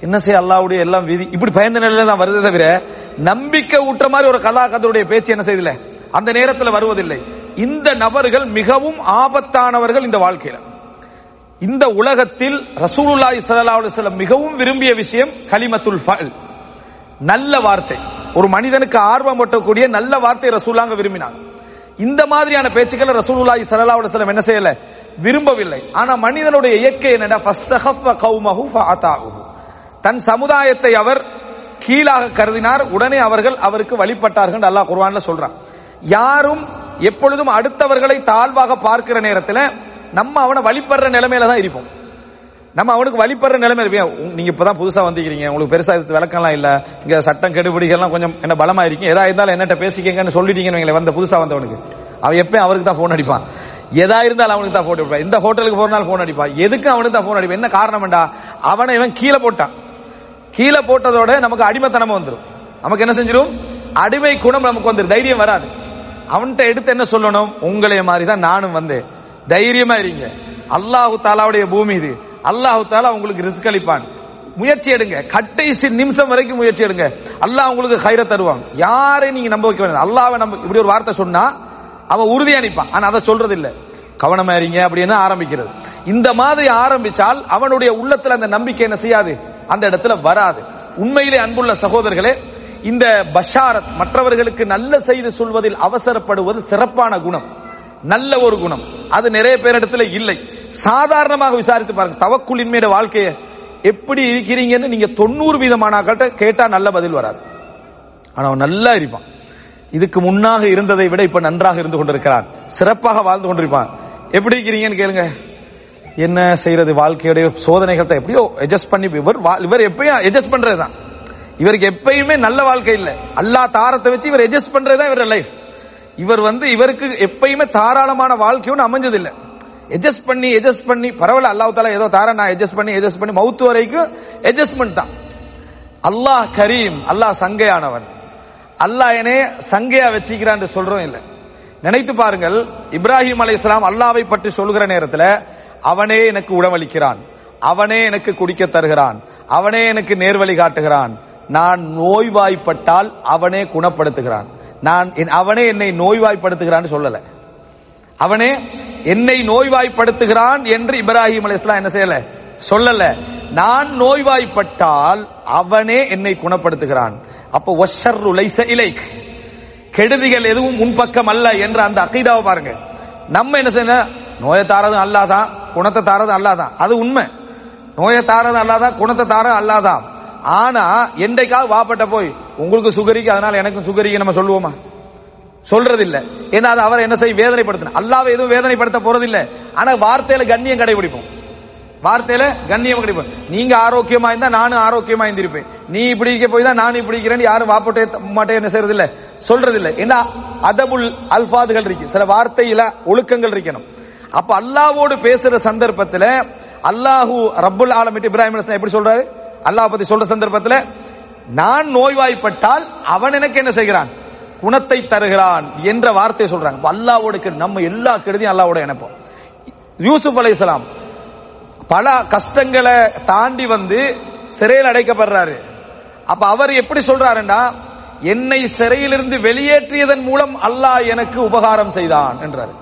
என்ன செய்ய அல்லாவுடைய எல்லாம் விதி இப்படி பயந்த நிலையில தான் வருது தவிர நம்பிக்கை ஊட்டுற மாதிரி ஒரு கதாகதருடைய பேச்சு என்ன செய்யல அந்த நேரத்தில் வருவதில்லை. இந்த நபர்கள் மிகவும் ஆபத்தானவர்கள் இந்த வாழ்க்கையில. இந்த உலகத்தில் ரசூலுல்லாஹி ஸல்லல்லாஹு அலைஹி வஸல்லம் மிகவும் விரும்பிய விஷயம் கலிமத்துல் ஃபல். நல்ல வார்த்தை. ஒரு மனிதனுக்கு ஆர்வம் பட்டக்கூடிய நல்ல வார்த்தை ரசூலாங்க விரும்பினாங்க. இந்த மாதிரியான பேச்சுக்களை ரசூலுல்லாஹி ஸல்லல்லாஹு அலைஹி வஸல்லம் என்ன செய்யல? விரும்பவில்லை. ஆனா மனிதனுடைய இயற்கை என்னடா ஃபஸ்தஹஃப கௌமஹு ஃபஅதாஹு. தன் சமுதாயத்தை அவர் கீழாக கருதினார். உடனே அவர்கள் அவருக்கு வழிபட்டார்கள் என்று அல்லாஹ் குர்ஆன்ல சொல்றான். யாரும் எப்பொழுதும் அடுத்தவர்களை தாழ்வாக பார்க்கிற நேரத்தில் நம்ம அவனை வழிபடுற நிலைமையில தான் இருப்போம். நம்ம அவனுக்கு வழிபடுற நிலைமை இருப்போம். நீங்க இப்பதான் புதுசா வந்திருக்கீங்க உங்களுக்கு பெருசா இது விளக்கம்லாம் இல்ல. இங்க சட்டம் கெடுபிடிகள்லாம் கொஞ்சம் என்ன பலமா இருக்கீங்க. ஏதா இருந்தாலும் என்னட்ட பேசிக்கங்கன்னு சொல்லிட்டீங்கன்னு வந்த புதுசா வந்தவனுக்கு. அவன் எப்பயும் அவருக்கு தான் போன் அடிப்பான். எதா இருந்தாலும் அவனுக்கு தான் போன் அடிப்பான். இந்த ஹோட்டலுக்கு போறனால போன் அடிப்பான். எதுக்கு அவனுக்கு தான் போன் அடிப்பான்? என்ன காரணம்டா? அவனை இவன் கீழே போட்டான். கீழே போட்டதோட நமக்கு அடிமைத்தனம் வந்துடும் நமக்கு என்ன செஞ்சிடும் அடிமை குணம் நமக்கு வந்துடும் தைரியம் வராது. அவன்கிட்ட எடுத்து என்ன சொல்லணும்? உங்களைய மாதிரி தான் நானும் வந்தேன். தைரியமா இருங்க. அல்லாஹு தாலாவுடைய பூமி இது. அல்லாஹு தாலா உங்களுக்கு ரிஸ்க் அளிப்பான். முயற்சி எடுங்க. கடைசி நிமிஷம் வரைக்கும் முயற்சி எடுங்க. அல்லாஹ் உங்களுக்கு ஹைர தருவான். யாரையும் நீங்க நம்ப வைக்க வேண்டாம். அல்லாவை நம்ப இப்படி ஒரு வார்த்தை சொன்னா அவன் உறுதியா நிப்பான் ஆனா அதை சொல்றது இல்ல கவனமா இருங்க அப்படின்னு ஆரம்பிக்கிறது. இந்த மாதிரி ஆரம்பிச்சால் அவனுடைய உள்ளத்துல அந்த நம்பிக்கை என்ன செய்யாது? அந்த இடத்துல வராது. உண்மையிலே அன்புள்ள சகோதரர்களே இந்த பஷாரத் மற்றவர்களுக்கு நல்ல செய்தி சொல்வதில் அவசரப்படுவது சிறப்பான குணம். நல்ல ஒரு குணம். அது நிறைய பேரிடத்துல இல்லை. சாதாரணமாக விசாரித்து பாருங்க. தவக்குளின்மையோட வாழ்க்கையை எப்படி இருக்கிறீங்கன்னு நீங்க தொண்ணூறு வீதமானாக்கள்கிட்ட கேட்டா நல்ல பதில் வராது. ஆனா அவன் நல்லா இருப்பான். இதுக்கு முன்னாக இருந்ததை விட இப்ப நன்றாக இருந்து கொண்டிருக்கிறான். சிறப்பாக வாழ்ந்து கொண்டிருப்பான். எப்படி இருக்கிறீங்கன்னு கேளுங்க. என்ன செய்யறது வாழ்க்கையுடைய சோதனைகள் தான் எப்படியோ அட்ஜஸ்ட் பண்ணி இவர் இவர் எப்பயும் அட்ஜஸ்ட் பண்றதுதான். இவருக்கு எப்பயுமே நல்ல வாழ்க்கை இல்லை. அல்லா தாரத்தை வச்சு இவர் அட்ஜஸ்ட் பண்றதுதான் இவர் லைஃப் இவர் வந்து இவருக்கு எப்பயுமே தாராளமான வாழ்க்கை ஒன்று அமைஞ்சது அட்ஜஸ்ட் பண்ணி அட்ஜஸ்ட் பண்ணி பரவாயில்ல அல்லாஹ் தாலா ஏதோ தார நான் அட்ஜஸ்ட் பண்ணி அட்ஜஸ்ட் பண்ணி மவுத்து வரைக்கும் அட்ஜஸ்ட்மெண்ட் தான். அல்லாஹ் கரீம் அல்லாஹ் சங்கையானவன். அல்லாஹ் என்னே சங்கையா வச்சுக்கிறான்னு சொல்றோம் இல்ல. நினைத்து பாருங்கள் இப்ராஹிம் அலைஹிஸ்ஸலாம் அல்லாவை பற்றி சொல்கிற நேரத்தில் அவனே எனக்கு உணவளிக்கிறான். அவனே எனக்கு குடிக்க தருகிறான். அவனே எனக்கு நேர்வழி காட்டுகிறான். நான் நோய்வாய்ப்பட்டால் அவனே குணப்படுத்துகிறான். நான் என்- அவனே என்னை நோய்வாய்ப்படுத்துகிறான்னு சொல்லல. அவனே என்னை நோய்வாய்ப்படுத்துகிறான் என்று இப்ராஹிம் அலைஹிஸ்ஸலாம் என்ன செய்யல? சொல்லல. நான் நோய்வாய்ப்பட்டால் அவனே என்னை குணப்படுத்துகிறான். அப்ப ஒஷர் லைஸ கெடுதிகள் எதுவும் முன்பக்கம் அல்ல என்ற அந்த அகைதாவை பாருங்க. நம்ம என்ன செய்யணும் நோயை தாரதும் அல்லாதான் குணத்தை தாரதும் அல்லாதான். அது உண்மை. நோயை தாரதும் அல்லாதான் குணத்தை தாரதும் அல்லாதான். ஆனா என்றைக்காவது வாப்பட்ட போய் உங்களுக்கு சுகரிக்கு அதனால எனக்கும் சுகரிக்கு நம்ம சொல்லுவோமா? சொல்றது இல்ல ஏன்னா அது அவரை என்ன செய்ய வேதனைப்படுத்தணும் அல்லாவை எதுவும் வேதனைப்படுத்த போறது இல்ல ஆனா வார்த்தையில கண்ணியம் கடைபிடிப்போம். வார்த்தையில கண்ணியம் கிடைப்போம் நீங்க ஆரோக்கியமா இருந்தா நானும் ஆரோக்கியமா இருந்திருப்பேன். நீ இப்படி இருக்க போய் தான் நானும் இப்படி இருக்கிறேன் யாரும் வாப்பட்டே மாட்டே என்ன செய்யறது இல்ல சொல்றது இல்ல ஏன்னா அதபுல் அல்பாதுகள் இருக்கு. சில வார்த்தையில ஒழுக்கங்கள் இருக்கணும். அப்ப அல்லாவோடு பேசுற சந்தர்ப்பத்துல அல்லாஹூ ரப்புல் ஆலமிட் இப்ராஹிம் எப்படி சொல்றாரு? அல்லாஹ் பத்தி சொல்ற சந்தர்ப்பத்தில் நான் நோய்வாய்ப்பட்டால் அவன் எனக்கு என்ன செய்கிறான்? குணத்தை தருகிறான் என்ற வார்த்தையை சொல்றாங்க. அப்ப அல்லாவோட நம்ம எல்லா கெடுதியும் அல்லாவோட இணைப்போம். யூசுப் இஸ்லாம் பல கஷ்டங்களை தாண்டி வந்து சிறையில் அடைக்கப்படுறாரு. அப்ப அவர் எப்படி சொல்றாருன்னா என்னை சிறையிலிருந்து வெளியேற்றியதன் மூலம் அல்லாஹ் எனக்கு உபகாரம் செய்தான் என்றார்.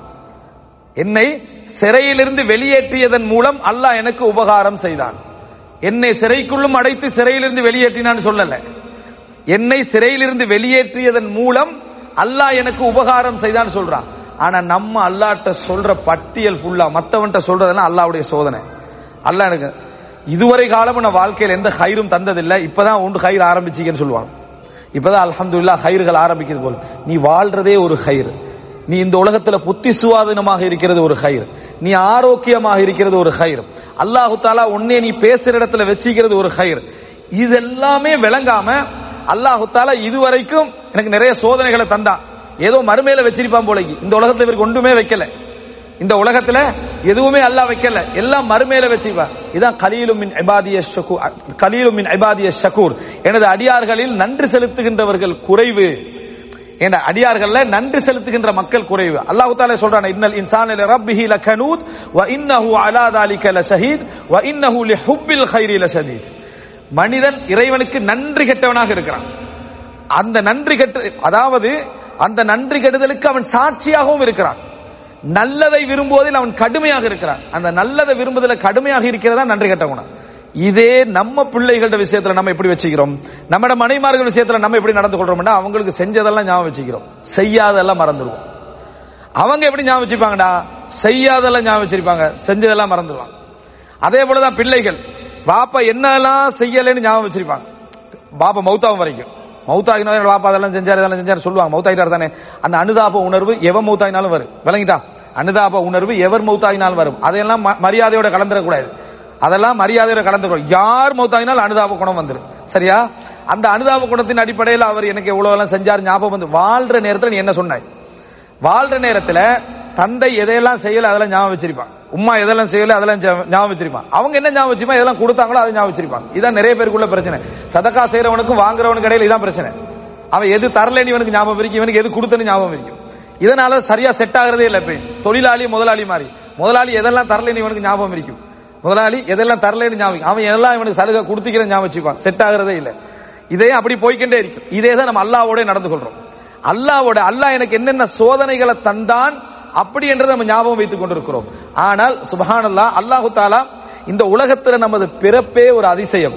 என்னை சிறையிலிருந்து வெளியேற்றியதன் மூலம் அல்லாஹ் எனக்கு உபகாரம் செய்தான். என்னை சிறைக்குள்ளும் அடைத்து சிறையிலிருந்து வெளியேற்றினான்னு சொல்லல. என்னை சிறையிலிருந்து வெளியேற்றியதன் மூலம் அல்லாஹ் எனக்கு உபகாரம் செய்தான்னு சொல்றான். ஆனா நம்ம அல்லாட்ட சொல்ற பட்டியல் ஃபுல்லா மத்தவன்ட்ட சொல்றதெல்லாம் அல்லாஹ்வுடைய சோதனை. அல்லாஹ் எனக்கு இதுவரை காலமும் நான் வாழ்க்கையில் எந்த ஹயிரும் தந்ததில்லை இப்பதான் ஒன்று ஹைர் ஆரம்பிச்சிக்கன்னு சொல்லுவாங்க. இப்பதான் அலமதுல்லா ஹயிர்கள் ஆரம்பிக்கிறது போல. நீ வாழ்றதே ஒரு ஹைர் நீ இந்த உலகத்துல புத்தி சுவாதீனமாக இருக்கிறது ஒரு ஹயிர் நீ ஆரோக்கியமாக இருக்கிறது ஒரு ஹைர் அல்லாஹு தாலா உன்னே நீ பேசுற இடத்துல வச்சுக்கிறது ஒரு ஹைர் இதெல்லாமே விளங்காம அல்லாஹு தாலா இதுவரைக்கும் எனக்கு நிறைய சோதனைகளை தந்தான். ஏதோ மறுமையில வச்சிருப்பான் போல இந்த உலகத்துல இவருக்கு ஒன்றுமே வைக்கல. இந்த உலகத்துல எதுவுமே அல்லாஹ் வைக்கல. எல்லாம் மறுமையில வச்சிருப்பான். இதான் கலீலும் மின் ஐபாதிய ஷகூர் கலீலும் மின் ஐபாதிய ஷகூர். எனது அடியார்களில் நன்றி செலுத்துகின்றவர்கள் குறைவு. என்ற அடியார்கள்ல நன்றி செலுத்துகின்ற மக்கள் குறைவு. அல்லாஹ் தாலா சொல்றான் இன்னல் இன்சான் ரப்பிஹி லகனூத் வ இன்னஹு அலா தாலிக லஷஹீத் வ இன்னஹு லிஹுப்பில் மனிதன் இறைவனுக்கு நன்றி கெட்டவனாக இருக்கிறான். அந்த நன்றி கெட்டு அதாவது அந்த நன்றி கெடுதலுக்கு அவன் சாட்சியாகவும் இருக்கிறான். நல்லதை விரும்புவதில் அவன் கடுமையாக இருக்கிறான். அந்த நல்லதை விரும்புவதில் கடுமையாக இருக்கிறதா நன்றி கெட்ட குணம். இதே நம்ம பிள்ளைகளோட விஷயத்துல நம்ம எப்படி வச்சுக்கிறோம்? நம்மட மனைமார்கள் விஷயத்துல நம்ம எப்படி நடந்து கொள்றோம்னா அவங்களுக்கு செஞ்சதெல்லாம் ஞாபகம் வச்சுக்கிறோம். செய்யாதெல்லாம் மறந்துடுவோம். அவங்க எப்படி ஞாபகம் வச்சுப்பாங்கடா? செய்யாதெல்லாம் ஞாபகம் வச்சிருப்பாங்க செஞ்சதெல்லாம் மறந்துடுவாங்க அதே போலதான் பிள்ளைகள். பாப்பா என்னெல்லாம் செய்யலைன்னு ஞாபகம் வச்சிருப்பாங்க பாப்பா மௌத்தாவும் வரைக்கும். மௌத்தாகினா பாப்பா அதெல்லாம் செஞ்சாரு இதெல்லாம் செஞ்சாரு சொல்லுவாங்க. மௌத்தாகிட்டார் தானே. அந்த அனுதாப உணர்வு எவன் மௌத்தாகினாலும் வரும். விளங்கிட்டா? அனுதாப உணர்வு எவர் மௌத்தாகினாலும் வரும். அதையெல்லாம் மரியாதையோட கலந்துடக்கூடாது அதெல்லாம் மரியாதையோட கலந்துக்கூடாது யார் மௌத்தாகினாலும் அனுதாப குணம் வந்துடும் சரியா? அந்த அனுதாப குணத்தின் அடிப்படையில் அவர் எனக்கு எவ்வளவு எல்லாம் செஞ்சார் ஞாபகம் வந்து வாழ்ற நேரத்தில் நீ என்ன சொன்னாய்? வாழ்ற நேரத்துல தந்தை எதையெல்லாம் செய்யல அதெல்லாம் ஞாபகம் வச்சிருப்பான். உம்மா எதெல்லாம் செய்யல அதெல்லாம் ஞாபகம் வச்சிருப்பான். அவங்க என்ன ஞாபகம் வச்சிருப்பான் எதெல்லாம் கொடுத்தாங்களோ அதை ஞாபகம் வச்சிருப்பாங்க. இதான் நிறைய பேருக்குள்ள பிரச்சனை. சதக்கா செய்யறவனுக்கும் வாங்குறவனுக்கு இடையில இதான் பிரச்சனை. அவன் எது தரலன்னு இவனுக்கு ஞாபகம் இருக்கு இவனுக்கு எது கொடுத்தனு ஞாபகம் இருக்கும் இதனால சரியா செட் ஆகிறதே இல்ல இப்ப தொழிலாளி முதலாளி மாதிரி. முதலாளி எதெல்லாம் தரலன்னு இவனுக்கு ஞாபகம் இருக்கும் முதலாளி எதெல்லாம் தரலன்னு ஞாபகம் அவன் எல்லாம் இவனுக்கு சலுகை கொடுத்துக்கிற ஞாபகம் வச்சுப்பான். செட் ஆகிறதே இல்ல. இதே அப்படி போய்கிட்டே இருக்கும் இதே தான் நம்ம அல்லாவோட நடந்து கொள்றோம். அல்லாவோட அல்லாஹ் எனக்கு என்னென்ன சோதனைகளை தந்தான் அப்படி என்று நம்ம ஞாபகம் வைத்துக் கொண்டிருக்கிறோம். ஆனால் சுபஹானல்லாஹ் அல்லாஹு தாலா இந்த உலகத்துல நமது பிறப்பே ஒரு அதிசயம்.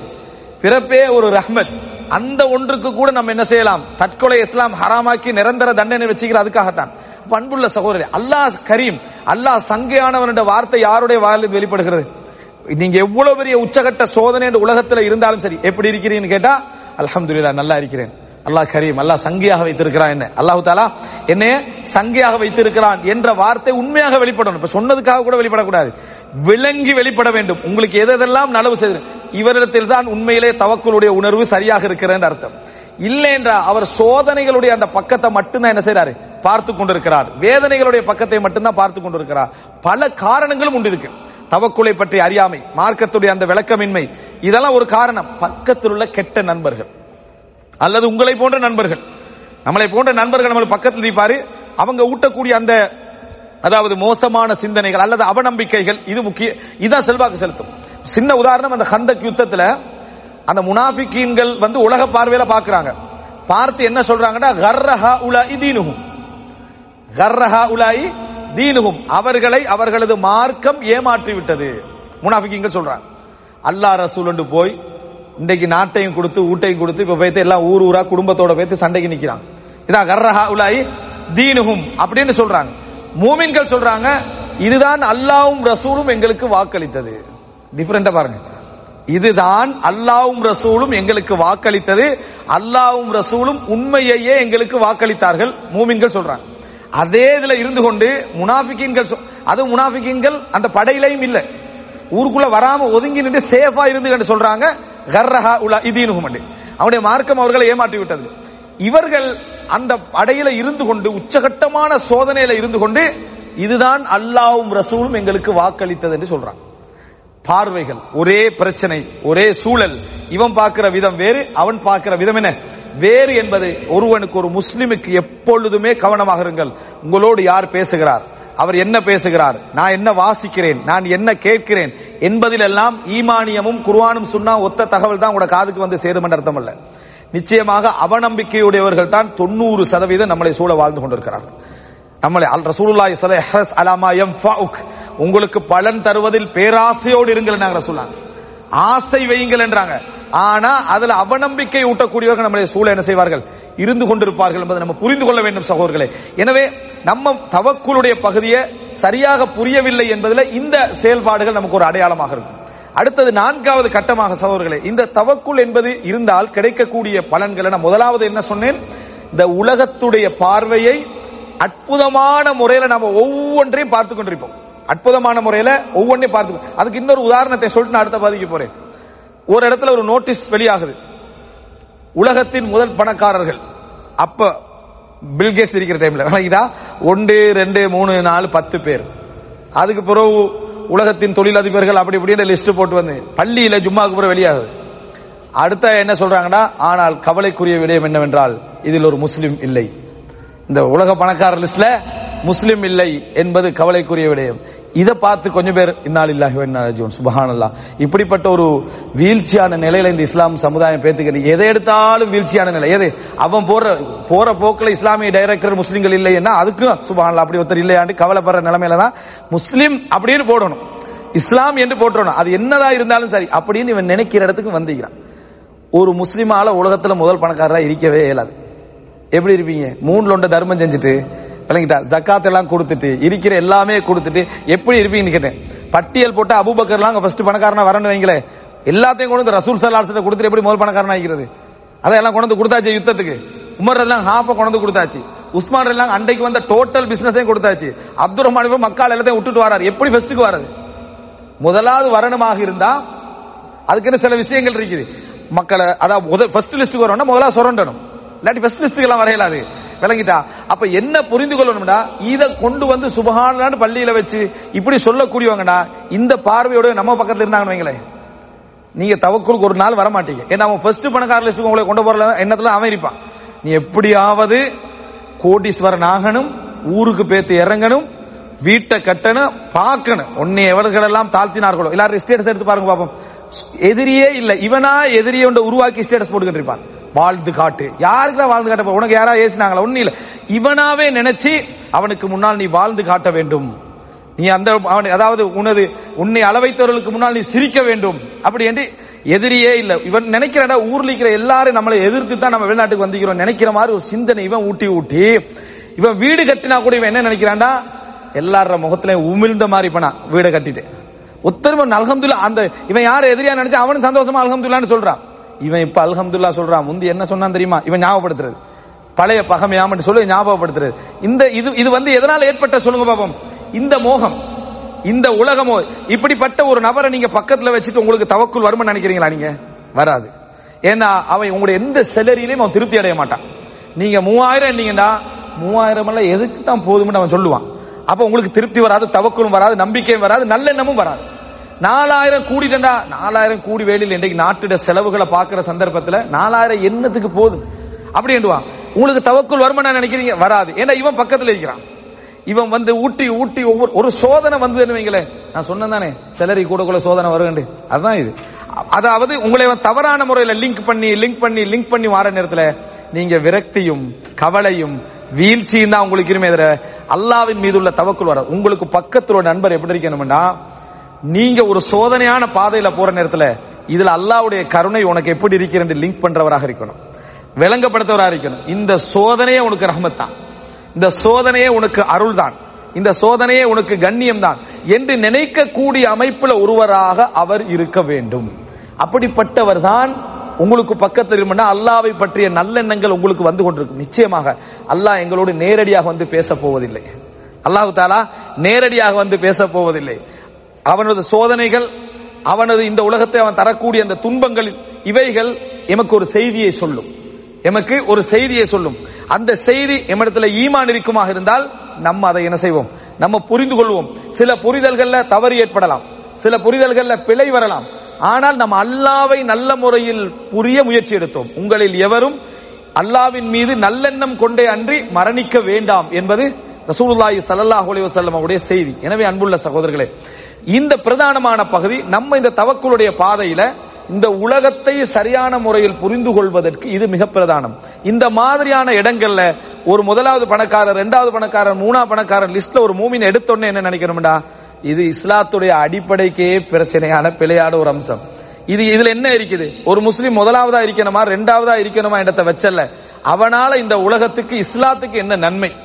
பிறப்பே ஒரு ரஹ்மத். அந்த ஒன்றுக்கு கூட நம்ம என்ன செய்யலாம்? தற்கொலை இஸ்லாம் ஹராமாக்கி நிரந்தர தண்டனை வச்சுக்கிற அதுக்காகத்தான். அப்ப அன்புள்ள சகோதரி அல்லாஹ் கரீம் அல்லாஹ் சங்கையானவனுடைய வார்த்தை யாருடைய வாயிலில் வெளிப்படுகிறது? நீங்க எவ்வளவு பெரிய உச்சகட்ட சோதனை உலகத்துல இருந்தாலும் சரி. எப்படி இருக்கிறீங்கன்னு கேட்டா அலமதுல்லா நல்லா இருக்கிறேன். அல்லாஹ் கரீம் அல்லாஹ் சங்கியாக வைத்திருக்கிறான் என்ன? அல்லாஹு தாலா என்னைய சங்கியாக வைத்திருக்கிறான் என்ற வார்த்தை உண்மையாக வெளிப்படணும். இப்ப சொன்னதுக்காக கூட வெளிப்படக்கூடாது. விளங்கி வெளிப்பட வேண்டும். உங்களுக்கு எதெல்லாம் நலவு செய்து இவரிடத்தில் தான் உண்மையிலே தவக்குளுடைய உணர்வு சரியாக இருக்கிறேன் அர்த்தம். இல்லை என்றால் அவர் சோதனைகளுடைய அந்த பக்கத்தை மட்டும்தான் என்ன செய்யறாரு பார்த்து கொண்டிருக்கிறார். வேதனைகளுடைய பக்கத்தை மட்டும்தான் பார்த்து கொண்டிருக்கிறார். பல காரணங்களும் உண்டு இருக்கு. தவக்குலை பற்றி அறியாமை மார்க்கத்துடைய அந்த விளக்கமின்மை இதெல்லாம் ஒரு காரணம். பக்கத்தில் உள்ள கெட்ட நண்பர்கள். அல்லது உங்களை போன்ற நண்பர்கள். நம்மளை போன்ற நண்பர்கள் நம்ம பக்கத்தில் இருப்பாரு அவங்க ஊட்டக்கூடிய அந்த அதாவது மோசமான சிந்தனைகள் அல்லது அவநம்பிக்கைகள் இது முக்கிய இதான் செல்வாக்கு செலுத்தும். சின்ன உதாரணம் அந்த ஹந்தக் யுத்தத்துல அந்த முனாபிக்கீன்கள் வந்து உலக பார்வையில பாக்குறாங்க. பார்த்து என்ன சொல்றாங்கன்னா கர்ரஹா உலாயி தீனுகும் கர்ரஹா உலாயி தீனுகும் அவர்களை அவர்களது மார்க்கம் ஏமாற்றி விட்டது முனாஃபிகீன்கள் சொல்றாங்க. அல்லாஹ் ரசூல் போய் இன்னைக்கு நாட்டையும் கொடுத்து ஊட்டையும் கொடுத்து இப்ப போய்த்து எல்லாம் ஊர் ஊரா குடும்பத்தோட போய்த்து சண்டைக்கு நிக்கிறாங்க இதான் கர்ரஹா உலாயி தீனுகும் அப்படின்னு சொல்றாங்க. மூமின்கள் சொல்றாங்க இதுதான் அல்லாவும் ரசூலும் எங்களுக்கு வாக்களித்தது. டிஃபரெண்டா பாருங்க. இதுதான் அல்லாவும் ரசூலும் எங்களுக்கு வாக்களித்தது. அல்லாவும் ரசூலும் உண்மையையே எங்களுக்கு வாக்களித்தார்கள். மூமின்கள் சொல்றாங்க. அதே இதுல இருந்து கொண்டு முனாஃபிகீன்கள் அது முனாஃபிகீன்கள் அந்த படையிலையும் இல்லை. ஊருக்குள்ள வராம ஒதுங்கி நின்று சேஃபா இருந்து சொல்றாங்க. கர்ரஹா உலா இதீனுகும் அவனுடைய மார்க்கம் அவர்களை ஏமாற்றி விட்டது. இவர்கள் அந்த அடையில இருந்து கொண்டு உச்சகட்டமான சோதனையில இருந்து கொண்டு இதுதான் அல்லாவும் ரசூலும் எங்களுக்கு வாக்களித்தது என்று சொல்றாங்க. பார்வைகள் ஒரே பிரச்சனை ஒரே சூழல். இவன் பார்க்கிற விதம் வேறு அவன் பார்க்கிற விதம் என்ன? வேறு என்பது ஒருவனுக்கு ஒரு முஸ்லிமுக்கு எப்பொழுதுமே கவனமாக இருங்கள் உங்களோடு யார் பேசுகிறார்? அவர் என்ன பேசுகிறார்? நான் என்ன வாசிக்கிறேன்? நான் என்ன கேட்கிறேன்? என்பதிலெல்லாம் ஈமானியமும் குர்ஆனும் சுன்னா ஒத்த தகவல் தான் உங்களோட காதுக்கு வந்து சேரும் என்ற அர்த்தம் அல்ல நிச்சயமாக அவநம்பிக்கையுடையவர்கள் தான் தொண்ணூறு சதவீதம் நம்மளை சூழ வாழ்ந்து கொண்டிருக்கிறார்கள். நம்மளை அல் ரசூலுல்லாஹி ஸல்லல்லாஹு அலைஹி அலாமா எம் ஃபவுக் உங்களுக்கு பலன் தருவதில் பேராசையோடு இருங்கள் நாங்க சொல்லாங்க ஆசை வையுங்கள் என்றாங்க. ஆனா அதுல அவநம்பிக்கை ஊட்டக்கூடியவர்கள் நம்மளை சூழ என்ன செய்வார்கள்? இருந்து கொண்டிருப்பார்கள் என்பதை நம்ம புரிந்து கொள்ள வேண்டும் சகோதரர்களே. எனவே நம்ம தவக்குளுடைய பகுதியை சரியாக புரியவில்லை என்பதில் இந்த செயல்பாடுகள் நமக்கு ஒரு அடையாளமாக இருக்கும். அடுத்தது நான்காவது கட்டமாக சகோதரர்களே இந்த தவக்குள் என்பது இருந்தால் கிடைக்கக்கூடிய பலன்களை நான் முதலாவது என்ன சொன்னேன்? இந்த உலகத்துடைய பார்வையை அற்புதமான முறையில நம்ம ஒவ்வொன்றையும் பார்த்து கொண்டிருப்போம். அற்புதமான முறையில ஒவ்வொன்றையும் பார்த்து அதுக்கு இன்னொரு உதாரணத்தை சொல்லிட்டு நான் அடுத்த பதிக்கு போறேன். ஒரு இடத்துல ஒரு நோட்டீஸ் வெளியாகுது. உலகத்தின் முதல் பணக்காரர்கள். அப்ப பில்கேஸ் இருக்கிற டைம்ல விளங்கிதா ஒன்று ரெண்டு மூணு நாலு பத்து பேர். அதுக்கு பிறகு உலகத்தின் தொழிலதிபர்கள் அப்படி இப்படின்னு லிஸ்ட் போட்டு வந்து பள்ளியில ஜும்மாக்கு பிறகு வெளியாகுது. அடுத்த என்ன சொல்றாங்கன்னா ஆனால் கவலைக்குரிய விடயம் என்னவென்றால் இதில் ஒரு முஸ்லிம் இல்லை. இந்த உலக பணக்காரர் லிஸ்ட்ல முஸ்லிம் இல்லை என்பது கவலைக்குரிய விடயம். இதை பார்த்து கொஞ்சம் பேர் இன்னால் இல்லாஹி சுபஹானல்லா இப்படிப்பட்ட ஒரு வீழ்ச்சியான நிலையில இந்த இஸ்லாம் சமுதாயம் பேத்துக்கிறது எதை எடுத்தாலும் வீழ்ச்சியான நிலை. எது? அவன் போற போற போக்கில் இஸ்லாமிய டைரக்டர் முஸ்லீம்கள் இல்லைன்னா அதுக்கும் சுபஹானல்லா அப்படி ஒருத்தர் இல்லையாண்டு கவலைப்படுற நிலைமையில தான் முஸ்லீம் அப்படின்னு போடணும். இஸ்லாம் என்று போட்டுறணும் அது என்னதான் இருந்தாலும் சரி. அப்படின்னு இவன் நினைக்கிற இடத்துக்கு வந்திருக்கிறான். ஒரு முஸ்லீமால உலகத்துல முதல் பணக்காரரா இருக்கவே இயலாது. எப்படி இருப்பீங்க? மூணுல ஒன்ற தர்மம் செஞ்சுட்டு விளங்கிட்டா ஜக்காத் எல்லாம் கொடுத்துட்டு இருக்கிற எல்லாமே கொடுத்துட்டு எப்படி இருப்பீங்கன்னு கேட்டேன். பட்டியல் போட்டு அபுபக்கர்லாம் ஃபர்ஸ்ட் பணக்காரனா வரணும் வைங்களேன் எல்லாத்தையும் கொண்டு வந்து ரசூல் சல்லாசத்தை கொடுத்துட்டு எப்படி முதல் பணக்காரன் ஆகிறது அதெல்லாம் கொண்டு வந்து கொடுத்தாச்சு யுத்தத்துக்கு. உமர் எல்லாம் ஹாஃப கொண்டு கொடுத்தாச்சு. உஸ்மான் எல்லாம் அன்றைக்கு வந்த டோட்டல் பிசினஸையும் கொடுத்தாச்சு. அப்துல் ரஹ்மான் மக்கள் எல்லாத்தையும் விட்டுட்டு வராரு. எப்படி ஃபர்ஸ்ட்டுக்கு வராது முதலாவது வரணுமாக இருந்தா அதுக்குன்னு சில விஷயங்கள் இருக்குது. மக்களை அதாவது முதல் ஃபர்ஸ்ட் லிஸ்ட்டுக்கு வரணும்னா முதலாவது சுரண்டணும். இல்லாட்டி பெஸ்ட் லிஸ்ட் எல்லாம் வரையலாது விளங்கிட்டா? அப்ப என்ன புரிந்து கொள்ளணும்டா? இதை கொண்டு வந்து சுபகானு பள்ளியில வச்சு இப்படி சொல்லக்கூடியவங்கடா இந்த பார்வையோட நம்ம பக்கத்துல இருந்தாங்கன்னு வைங்களேன் நீங்க தவக்குளுக்கு ஒரு நாள் வர மாட்டீங்க ஏன்னா அவன் ஃபர்ஸ்ட் பணக்கார லிஸ்ட் உங்களை கொண்டு போறல எண்ணத்துல அவன் இருப்பான். நீ எப்படியாவது கோடீஸ்வரன் ஆகணும் ஊருக்கு பேத்து இறங்கணும் வீட்டை கட்டணும் பார்க்கணும். உன்னை எவர்களெல்லாம் தாழ்த்தினார்களோ. எல்லாரும் ஸ்டேட்டஸ் எடுத்து பாருங்க பாப்போம். எதிரியே இல்ல. இவனா எதிரியை உருவாக்கி ஸ்டேட்டஸ் போட்டுக்கிட்டு இருப்பான். வாழ்ந்து காட்டு. யாருக்குதான் வாழ்ந்து காட்ட உனக்கு யாரா ஏசினாங்களா? ஒன்னும் இல்ல. இவனாவே நினைச்சு அவனுக்கு முன்னால் நீ வாழ்ந்து காட்ட வேண்டும். நீ அந்த அவன் அதாவது உனது உன்னை அளவைத்தவர்களுக்கு முன்னால் நீ சிரிக்க வேண்டும். அப்படி என்று எதிரியே இல்ல. இவன் நினைக்கிறடா ஊர்ல இருக்கிற எல்லாரும் நம்மளை எதிர்த்து தான் நம்ம வெளிநாட்டுக்கு வந்திருக்கிறோம். நினைக்கிற மாதிரி ஒரு சிந்தனை இவன் ஊட்டி ஊட்டி இவன் வீடு கட்டினா கூட இவன் என்ன நினைக்கிறான்டா? எல்லார முகத்திலையும் உமிழ்ந்த மாதிரி பண்ணா வீடை கட்டிட்டு உத்தரவன் அல்ஹம்துல்லா அந்த இவன் யார் எதிரியா நினைச்சா அவனும் சந்தோஷமா அலகம்துல்லான்னு சொல்றான். இவன் இப்ப அல்ஹம்துல்லா சொல்றான் முந்தி என்ன சொன்னான் தெரியுமா? இவன் ஞாபகப்படுத்துறது. பழைய பகமையாம சொல்லி ஞாபகப்படுத்துறது. இந்த இது இது வந்து எதனால ஏற்பட்ட சொல்லுங்க பாப்போம். இந்த மோகம் இந்த உலகமோ இப்படிப்பட்ட ஒரு நபரை நீங்க பக்கத்துல வச்சுட்டு உங்களுக்கு தவக்குள் வரும்னு நினைக்கிறீங்களா நீங்க? வராது. ஏன்னா அவன் உங்களுடைய எந்த செலரியிலையும் அவன் திருப்தி அடைய மாட்டான். நீங்க மூவாயிரம் இல்லைங்கடா மூவாயிரம் எல்லாம் எதுக்கு தான் போதும்னு அவன் சொல்லுவான். அப்ப உங்களுக்கு திருப்தி வராது தவக்குளும் வராது நம்பிக்கையும் வராது நல்லெண்ணமும் வராது. நாலாயிரம் கூடிட்டா நாலாயிரம் கூடி வேலையில் இன்றைக்கு நாட்டுட செலவுகளை பாக்குற சந்தர்ப்பத்துல நாலாயிரம் என்னத்துக்கு போதும்? அப்படி என்றுவான் உங்களுக்கு தவக்குள் வருமானம் நினைக்கிறீங்க? வராது. ஏன்னா இவன் பக்கத்துல இருக்கிறான். இவன் வந்து ஊட்டி ஊட்டி ஒவ்வொரு ஒரு சோதனை வந்து வைங்களேன். நான் சொன்னேன் தானே சிலரி கூட கூட சோதனை வருகண்டு அதுதான் இது. அதாவது உங்களை தவறான முறையில லிங்க் பண்ணி லிங்க் பண்ணி லிங்க் பண்ணி வார நேரத்துல நீங்க விரக்தியும் கவலையும் வீழ்ச்சியும் தான் உங்களுக்கு இருமே தவிர அல்லாவின் மீது உள்ள தவக்குள் வர உங்களுக்கு பக்கத்துல ஒரு நண்பர் எப்படி இருக்கணும்னா நீங்க ஒரு சோதனையான பாதையில போற நேரத்துல இதுல அல்லாவுடைய கருணை உனக்கு எப்படி இருக்கிறது லிங்க் பண்றவராக இருக்கணும். விளங்கப்படுத்தவராக இருக்கணும். இந்த சோதனையே உனக்கு ரஹமத் தான் இந்த சோதனையே உனக்கு அருள் தான் இந்த சோதனையே உனக்கு கண்ணியம் தான் என்று நினைக்கக்கூடிய அமைப்புல ஒருவராக அவர் இருக்க வேண்டும். அப்படிப்பட்டவர் தான் உங்களுக்கு பக்கத்தில் இருந்தா அல்லாவை பற்றிய நல்லெண்ணங்கள் உங்களுக்கு வந்து கொண்டிருக்கும். நிச்சயமாக அல்லாஹ் எங்களோடு நேரடியாக வந்து பேச போவதில்லை. அல்லாஹு தாலா நேரடியாக வந்து பேச போவதில்லை. அவனது சோதனைகள் அவனது இந்த உலகத்தை அவன் தரக்கூடிய அந்த துன்பங்கள் இவைகள் எமக்கு ஒரு செய்தியை சொல்லும். எமக்கு ஒரு செய்தியை சொல்லும். அந்த செய்தி எம்மிடத்துல ஈமான் இருக்குமாக இருந்தால் நம்ம அதை என்ன செய்வோம்? நம்ம புரிந்து கொள்வோம். சில புரிதல்கள்ல தவறு ஏற்படலாம். சில புரிதல்கள்ல பிழை வரலாம். ஆனால் நம்ம அல்லாவை நல்ல முறையில் புரிய முயற்சி எடுத்தோம். உங்களில் எவரும் அல்லாவின் மீது நல்லெண்ணம் கொண்டே அன்றி மரணிக்க வேண்டாம் என்பது ரசூலுல்லாஹி ஸல்லல்லாஹு அலைஹி வஸல்லம் அவருடைய செய்தி. எனவே அன்புள்ள சகோதரர்களே இந்த பிரதானமான பகுதி நம்ம இந்த தவக்குளுடைய பாதையில இந்த உலகத்தை சரியான முறையில் புரிந்து கொள்வதற்கு இது மிக பிரதானம். இந்த மாதிரியான இடங்கள்ல ஒரு முதலாவது பணக்காரர் இரண்டாவது பணக்காரர் மூணாவது பணக்காரர் லிஸ்ட்ல ஒரு மூமின் எடுத்தோன்னே என்ன நினைக்கணும்டா? இது இஸ்லாத்துடைய அடிப்படைக்கே பிரச்சனையான பிழையாட ஒரு அம்சம். இது இதுல என்ன இருக்குது? ஒரு முஸ்லீம் முதலாவதா இருக்கணுமா ரெண்டாவதா இருக்கணுமா இடத்தை வச்சல்ல? அவனால இந்த உலகத்துக்கு இஸ்லாத்துக்கு என்ன நன்மை?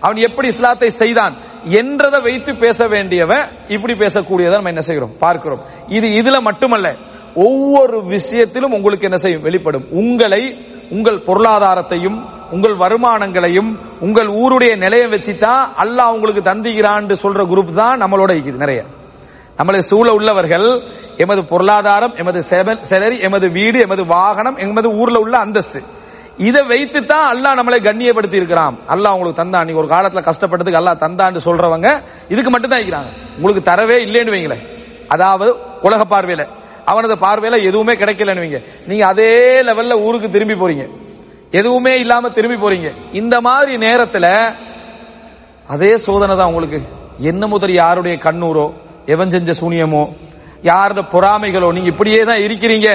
அவன் எப்படி இஸ்லாத்தை செய்தான்? என்றதை வைத்து பேச வேண்டியவன் இப்படி பேசக்கூடியதை நம்ம என்ன செய்கிறோம்? பார்க்கிறோம். இது இதுல மட்டுமல்ல ஒவ்வொரு விஷயத்திலும் உங்களுக்கு என்ன செய்யும்? வெளிப்படும். உங்களை உங்கள் பொருளாதாரத்தையும் உங்கள் வருமானங்களையும் உங்கள் ஊருடைய நிலையை வச்சுதான் அல்லாஹ் உங்களுக்கு தந்துகிறான்னு சொல்ற குரூப் தான் நம்மளோட இருக்குது நிறைய. நம்மளை சூழ உள்ளவர்கள் எமது பொருளாதாரம் எமது செலரி எமது வீடு எமது வாகனம் எமது ஊர்ல உள்ள அந்தஸ்து. இதை வைத்து தான் அல்லாஹ் நம்மளை கண்ணியப்படுத்தி இருக்கிறான் அல்லாஹ் உங்களுக்கு தந்தான். நீங்க ஒரு காலத்துல கஷ்டப்பட்டதுக்கு அல்லாஹ் தந்தான்னு சொல்றவங்க இதுக்கு மட்டும் தான் இருக்கிறாங்க. உங்களுக்கு தரவே இல்லைன்னு வைங்களேன். அதாவது உலக பார்வையில. அவனது பார்வையில எதுவுமே கிடைக்கலன்னு வைங்க. நீங்க அதே லெவல்ல ஊருக்கு திரும்பி போறீங்க. எதுவுமே இல்லாம திரும்பி போறீங்க. இந்த மாதிரி நேரத்துல அதே சோதனை தான் உங்களுக்கு. என்ன முதல் யாருடைய கண்ணூரோ எவன் செஞ்ச சூனியமோ யாரோட பொறாமைகளோ நீங்க இப்படியே தான் இருக்கிறீங்க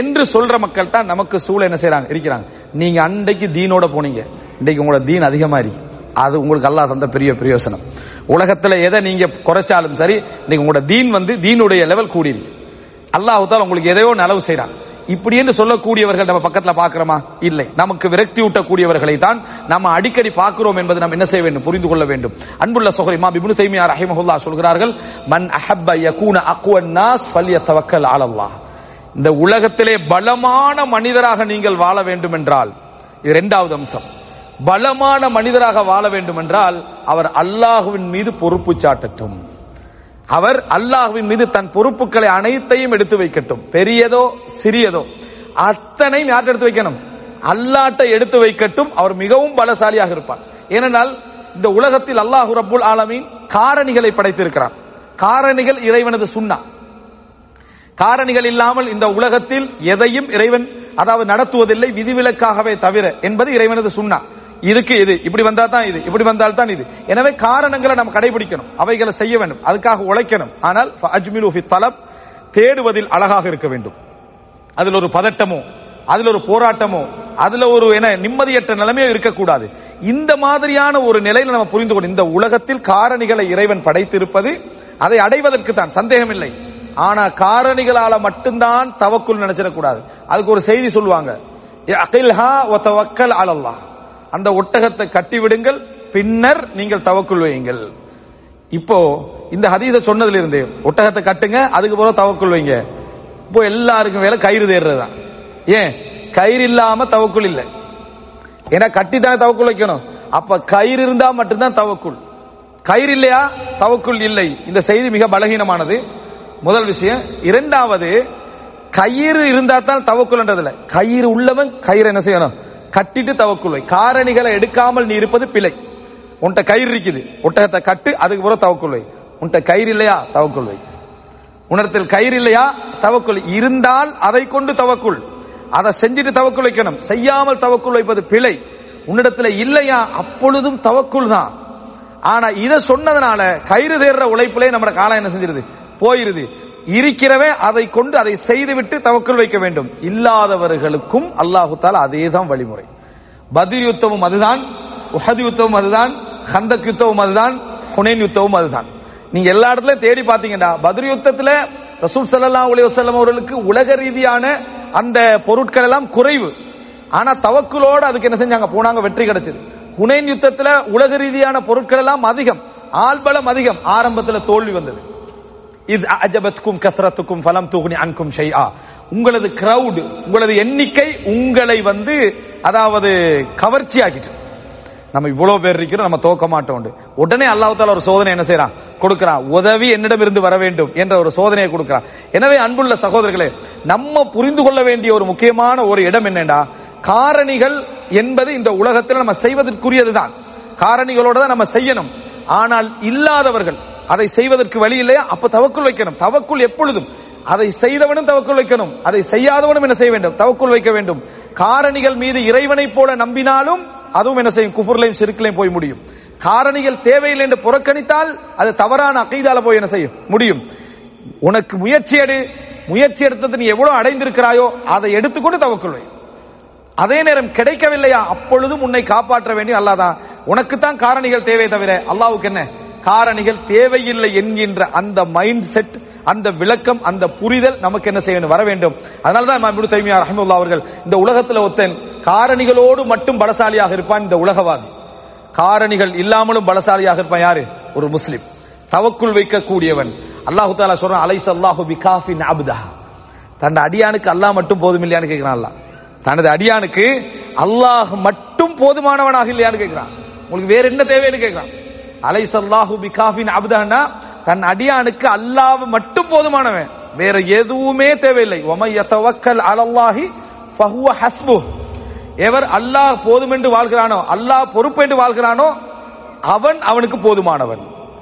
என்று சொல்ற மக்கள் தான் நமக்கு சூழல் என்ன செய்யறாங்க இருக்கிறாங்க. நீங்க அன்றைக்கு தீனோட போனீங்க. இன்றைக்கு உங்களோட தீன் அதிகமா இருக்கு அது உங்களுக்கு அல்லாஹ் தந்த பெரிய பிரயோசனம். உலகத்துல எதை நீங்க குறைச்சாலும் சரி இன்னைக்கு உங்களோட தீன் வந்து தீனுடைய லெவல் கூடியிருக்கு. அல்லாஹ் உங்களுக்கு எதையோ நலவு செய்யறாங்க இப்படி என்று சொல்லக்கூடியவர்கள் நம்ம பக்கத்துல பாக்குறோமா இல்லை. நமக்கு விரக்தி ஊட்டக்கூடியவர்களை தான் நம்ம அடிக்கடி பார்க்கிறோம் என்பது நம்ம என்ன செய்ய வேண்டும்? புரிந்து கொள்ள வேண்டும். அன்புள்ள சோகரி இமாம் இப்னு தைமியா ரஹிமஹுல்லா சொல்கிறார்கள் மன் அஹப்ப யகூன அக்வன் நாஸ் ஃபல்யதவக்கல் அலல்லாஹ் இந்த உலகத்திலே பலமான மனிதராக நீங்கள் வாழ வேண்டும் என்றால் இது இரண்டாவது அம்சம். பலமான மனிதராக வாழ வேண்டும் என்றால் அவர் அல்லாஹுவின் மீது பொறுப்பு சாட்டட்டும். அவர் அல்லாஹுவின் மீது தன் பொறுப்புகளை அனைத்தையும் எடுத்து வைக்கட்டும். பெரியதோ சிறியதோ. அத்தனையும் யார்கிட்ட எடுத்து வைக்கணும்? அல்லாட்டை எடுத்து வைக்கட்டும். அவர் மிகவும் பலசாலியாக இருப்பார். ஏனென்றால் இந்த உலகத்தில் அல்லாஹு ரபுல் ஆலமீன் காரணிகளை படைத்திருக்கிறார். காரணிகள் இறைவனது சுண்ணா. காரணிகள் இல்லாமல் இந்த உலகத்தில் எதையும் இறைவன் அதாவது நடத்துவதில்லை விதிவிலக்காகவே தவிர என்பது இறைவனது சுண்ணா. இதுக்கு இது இப்படி வந்தா தான் இது இப்படி வந்தால் தான் இது. எனவே காரணங்களை நம்ம கடைபிடிக்கணும். அவைகளை செய்ய வேண்டும். அதுக்காக உழைக்கணும். ஆனால் அஜ்மிலு தலப் தேடுவதில் அழகாக இருக்க வேண்டும். அதில் ஒரு பதட்டமோ அதுல ஒரு போராட்டமோ அதுல ஒரு என நிம்மதியற்ற நிலைமையோ இருக்கக்கூடாது. இந்த மாதிரியான ஒரு நிலையில நம்ம புரிந்து கொண்டு இந்த உலகத்தில் காரணிகளை இறைவன் படைத்திருப்பது அதை அடைவதற்கு தான். சந்தேகம் இல்லை ஆனா காரணிகளால மட்டும்தான் தவக்குள் நினைச்சிடக்கூடாது. அதுக்கு ஒரு செய்தி சொல்லுவாங்க. அகில்ஹா ஒத்தவக்கல் தவக்கல் அலல்லாஹ். அந்த ஒட்டகத்தை கட்டிவிடுங்கள் பின்னர் நீங்கள் தவக்குள் வையுங்கள். இப்போ இந்த ஹதீஸ சொன்னதுல இருந்து ஒட்டகத்தை கட்டுங்க அதுக்கு பிறகு தவக்குள் வைங்க. இப்போ எல்லாருக்கும் வேலை கயிறு தேடுறதுதான் ஏன்? கயிறு இல்லாம தவக்குள் இல்லை. ஏன்னா கட்டி தான் தவக்குள் வைக்கணும். அப்ப கயிறு இருந்தா மட்டும்தான் தவக்குள். கயிறு இல்லையா? தவக்குள் இல்லை. இந்த செய்தி மிக பலகீனமானது. முதல் விஷயம். இரண்டாவது கயிறு இருந்தா தான் தவக்குள்ன்றதுல கயிறு உள்ளவன் கயிறு என்ன செய்யணும்? கட்டிட்டு தவக்குள் காரணிகளை எடுக்காமல் நீ இருப்பது பிழை. உன்கிட்ட கயிறு இருக்குது. ஒட்டகத்தை கட்டு அதுக்கு பிறகு தவக்குள் உன்கிட்ட கயிறு இல்லையா? தவக்குள் வை உணர்த்தில் கயிறு இல்லையா? தவக்குள் இருந்தால் அதை கொண்டு தவக்குள். அதை செஞ்சுட்டு தவக்குள் வைக்கணும். செய்யாமல் தவக்குள் வைப்பது பிழை. உன்னிடத்துல இல்லையா? அப்பொழுதும் தவக்குள் தான். ஆனா இதை சொன்னதுனால கயிறு தேர்ற உழைப்பிலே நம்ம காலம் என்ன செஞ்சிருது? போயிருது. இருக்கிறவே அதை கொண்டு அதை செய்துவிட்டு தவக்குள் வைக்க வேண்டும். இல்லாதவர்களுக்கும் அல்லாஹு தால அதே தான் வழிமுறை. பதில் யுத்தமும் அதுதான் உஹது யுத்தமும் அதுதான் ஹந்தக் யுத்தமும் அதுதான் ஹுனேன் யுத்தமும் அதுதான். நீங்க எல்லா இடத்துலயும் தேடி பாத்தீங்கன்னா பதில் யுத்தத்துல ரசூல் சல்லா அலைஹி வசல்லம் அவர்களுக்கு உலக ரீதியான அந்த பொருட்கள் எல்லாம் குறைவு. ஆனா தவக்குலோட அதுக்கு என்ன செஞ்சாங்க? போனாங்க வெற்றி கிடைச்சது. ஹுனைன் யுத்தத்துல உலக ரீதியான பொருட்கள் எல்லாம் அதிகம் ஆள்பலம் அதிகம். ஆரம்பத்துல தோல்வி வந்தது. இது அஜபத்கும் கசரத்துக்கும் ஃபலம் தூகுனி அன்கும் ஷெய்யா உங்களது கிரவுடு உங்களது எண்ணிக்கை உங்களை வந்து அதாவது கவர்ச்சி ஆக்கிட்டு நம்ம இவ்வளவு பேர் இருக்கிறோம் நம்ம தோக்க மாட்டோம் உடனே அல்லாஹால ஒரு சோதனை என்ன செய்யறான் கொடுக்கிறான். உதவி என்னிடம் இருந்து வர வேண்டும் என்ற ஒரு சோதனையை கொடுக்கிறான். எனவே அன்புள்ள சகோதரர்களே நம்ம புரிந்து கொள்ள வேண்டிய ஒரு முக்கியமான ஒரு இடம் என்னண்டா காரணிகள் என்பது இந்த உலகத்தில் நம்ம செய்வதற்குரியதுதான். காரணிகளோட தான் நம்ம செய்யணும். ஆனால் இல்லாதவர்கள் அதை செய்வதற்கு வழி இல்லையா? அப்ப தவக்குள் வைக்கணும். தவக்குள் எப்பொழுதும். அதை செய்தவனும் தவக்குள் வைக்கணும். அதை செய்யாதவனும் என்ன செய்ய வேண்டும்? தவக்குள் வைக்க வேண்டும். காரணிகள் மீது இறைவனை போல நம்பினாலும் அதுவும் என்ன செய்யும்? குஃபுர்லையும் சிறுக்கிலையும் போய் முடியும். காரணிகள் தேவையில்லை என்று புறக்கணித்தால் அது தவறான அகைதால போய் என்ன செய்யும்? முடியும். உனக்கு முயற்சி எடு. முயற்சி எடுத்தது நீ எவ்வளவு அடைந்திருக்கிறாயோ அதை எடுத்துக்கொண்டு தவக்குள் வை. அதே நேரம் கிடைக்கவில்லையா? அப்பொழுதும் உன்னை காப்பாற்ற வேண்டிய அல்லாதான் உனக்கு தான் காரணிகள் தேவை தவிர அல்லாவுக்கு என்ன? காரணிகள் தேவையில்லை என்கின்ற அந்த மைண்ட் செட் அந்த விளக்கம் அந்த புரிதல் நமக்கு என்ன செய்யணும்? வர வேண்டும். அதனாலதான் இமாம் தைமியா ரஹமுல்லா அவர்கள் இந்த உலகத்துல ஒருத்தன் காரணிகளோடு மட்டும் பலசாலியாக இருப்பான் இந்த உலகவாதி. காரணிகள் இல்லாமலும் பலசாலியாக இருப்பான் யாரு? ஒரு முஸ்லிம். தவக்குள் வைக்கக்கூடியவன். அல்லாஹு தாலா சொல்றான் அலைஸ் அல்லாஹு பிகாஃபின் அப்தா தன் அடியானுக்கு அல்லாஹ் மட்டும் போதும் இல்லையான்னு கேட்கிறான் அல்லாஹ். தனது அடியானுக்கு அல்லாஹ் மட்டும் போதுமானவனாக இல்லையான்னு கேட்கிறான் உங்களுக்கு வேற என்ன தேவைன்னு கேட்கிறான் அலைசல்லாஹு பிகாஃபின் அப்தான்னா தன் அடியானுக்கு அல்லாஹ் மட்டும் போதுமானவன். வேற எதுவுமே தேவையில்லை. ஒமைய தவக்கல் அலல்லாஹி ஃபஹுவ ஹஸ்பு. எவர் அல்லாஹ் போதும் என்று வாழ்கிறானோ அல்லாஹ் பொறுப்பு என்று வாழ்கிறானோ அவன் அவனுக்கு போதுமானவன்.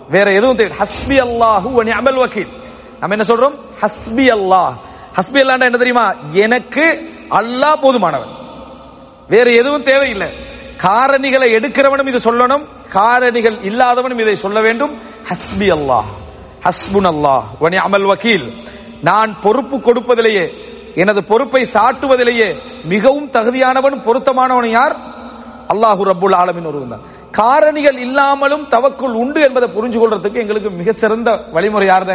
வேற எதுவும் தேவை ஹஸ்பி அல்லாஹு வ நிஅமல் வக்கீல். நம்ம என்ன சொல்றோம்? ஹஸ்பி அல்லாஹ். ஹஸ்பி அல்லாஹ் என்ன தெரியுமா? எனக்கு அல்லாஹ் போதுமானவன். வேற எதுவும் தேவையில்லை. காரணிகளை எடுக்கிறவனும் இது சொல்லணும் காரணிகள் இல்லாதவனும் இதை சொல்ல வேண்டும். ஹஸ்பி அல்லாஹ் ஹஸ்புன் அல்லாஹ் வனி அமல் வக்கீல் நான் பொறுப்பு கொடுப்பதிலேயே எனது பொறுப்பை சாட்டுவதிலேயே மிகவும் தகுதியானவன் பொருத்தமானவன் யார்? அல்லாஹு ரபுல் ஆலமின் ஒருவன் காரணிகள் இல்லாமலும் தவக்குள் உண்டு என்பதை புரிஞ்சு கொள்றதுக்கு எங்களுக்கு மிக சிறந்த வழிமுறை யாருத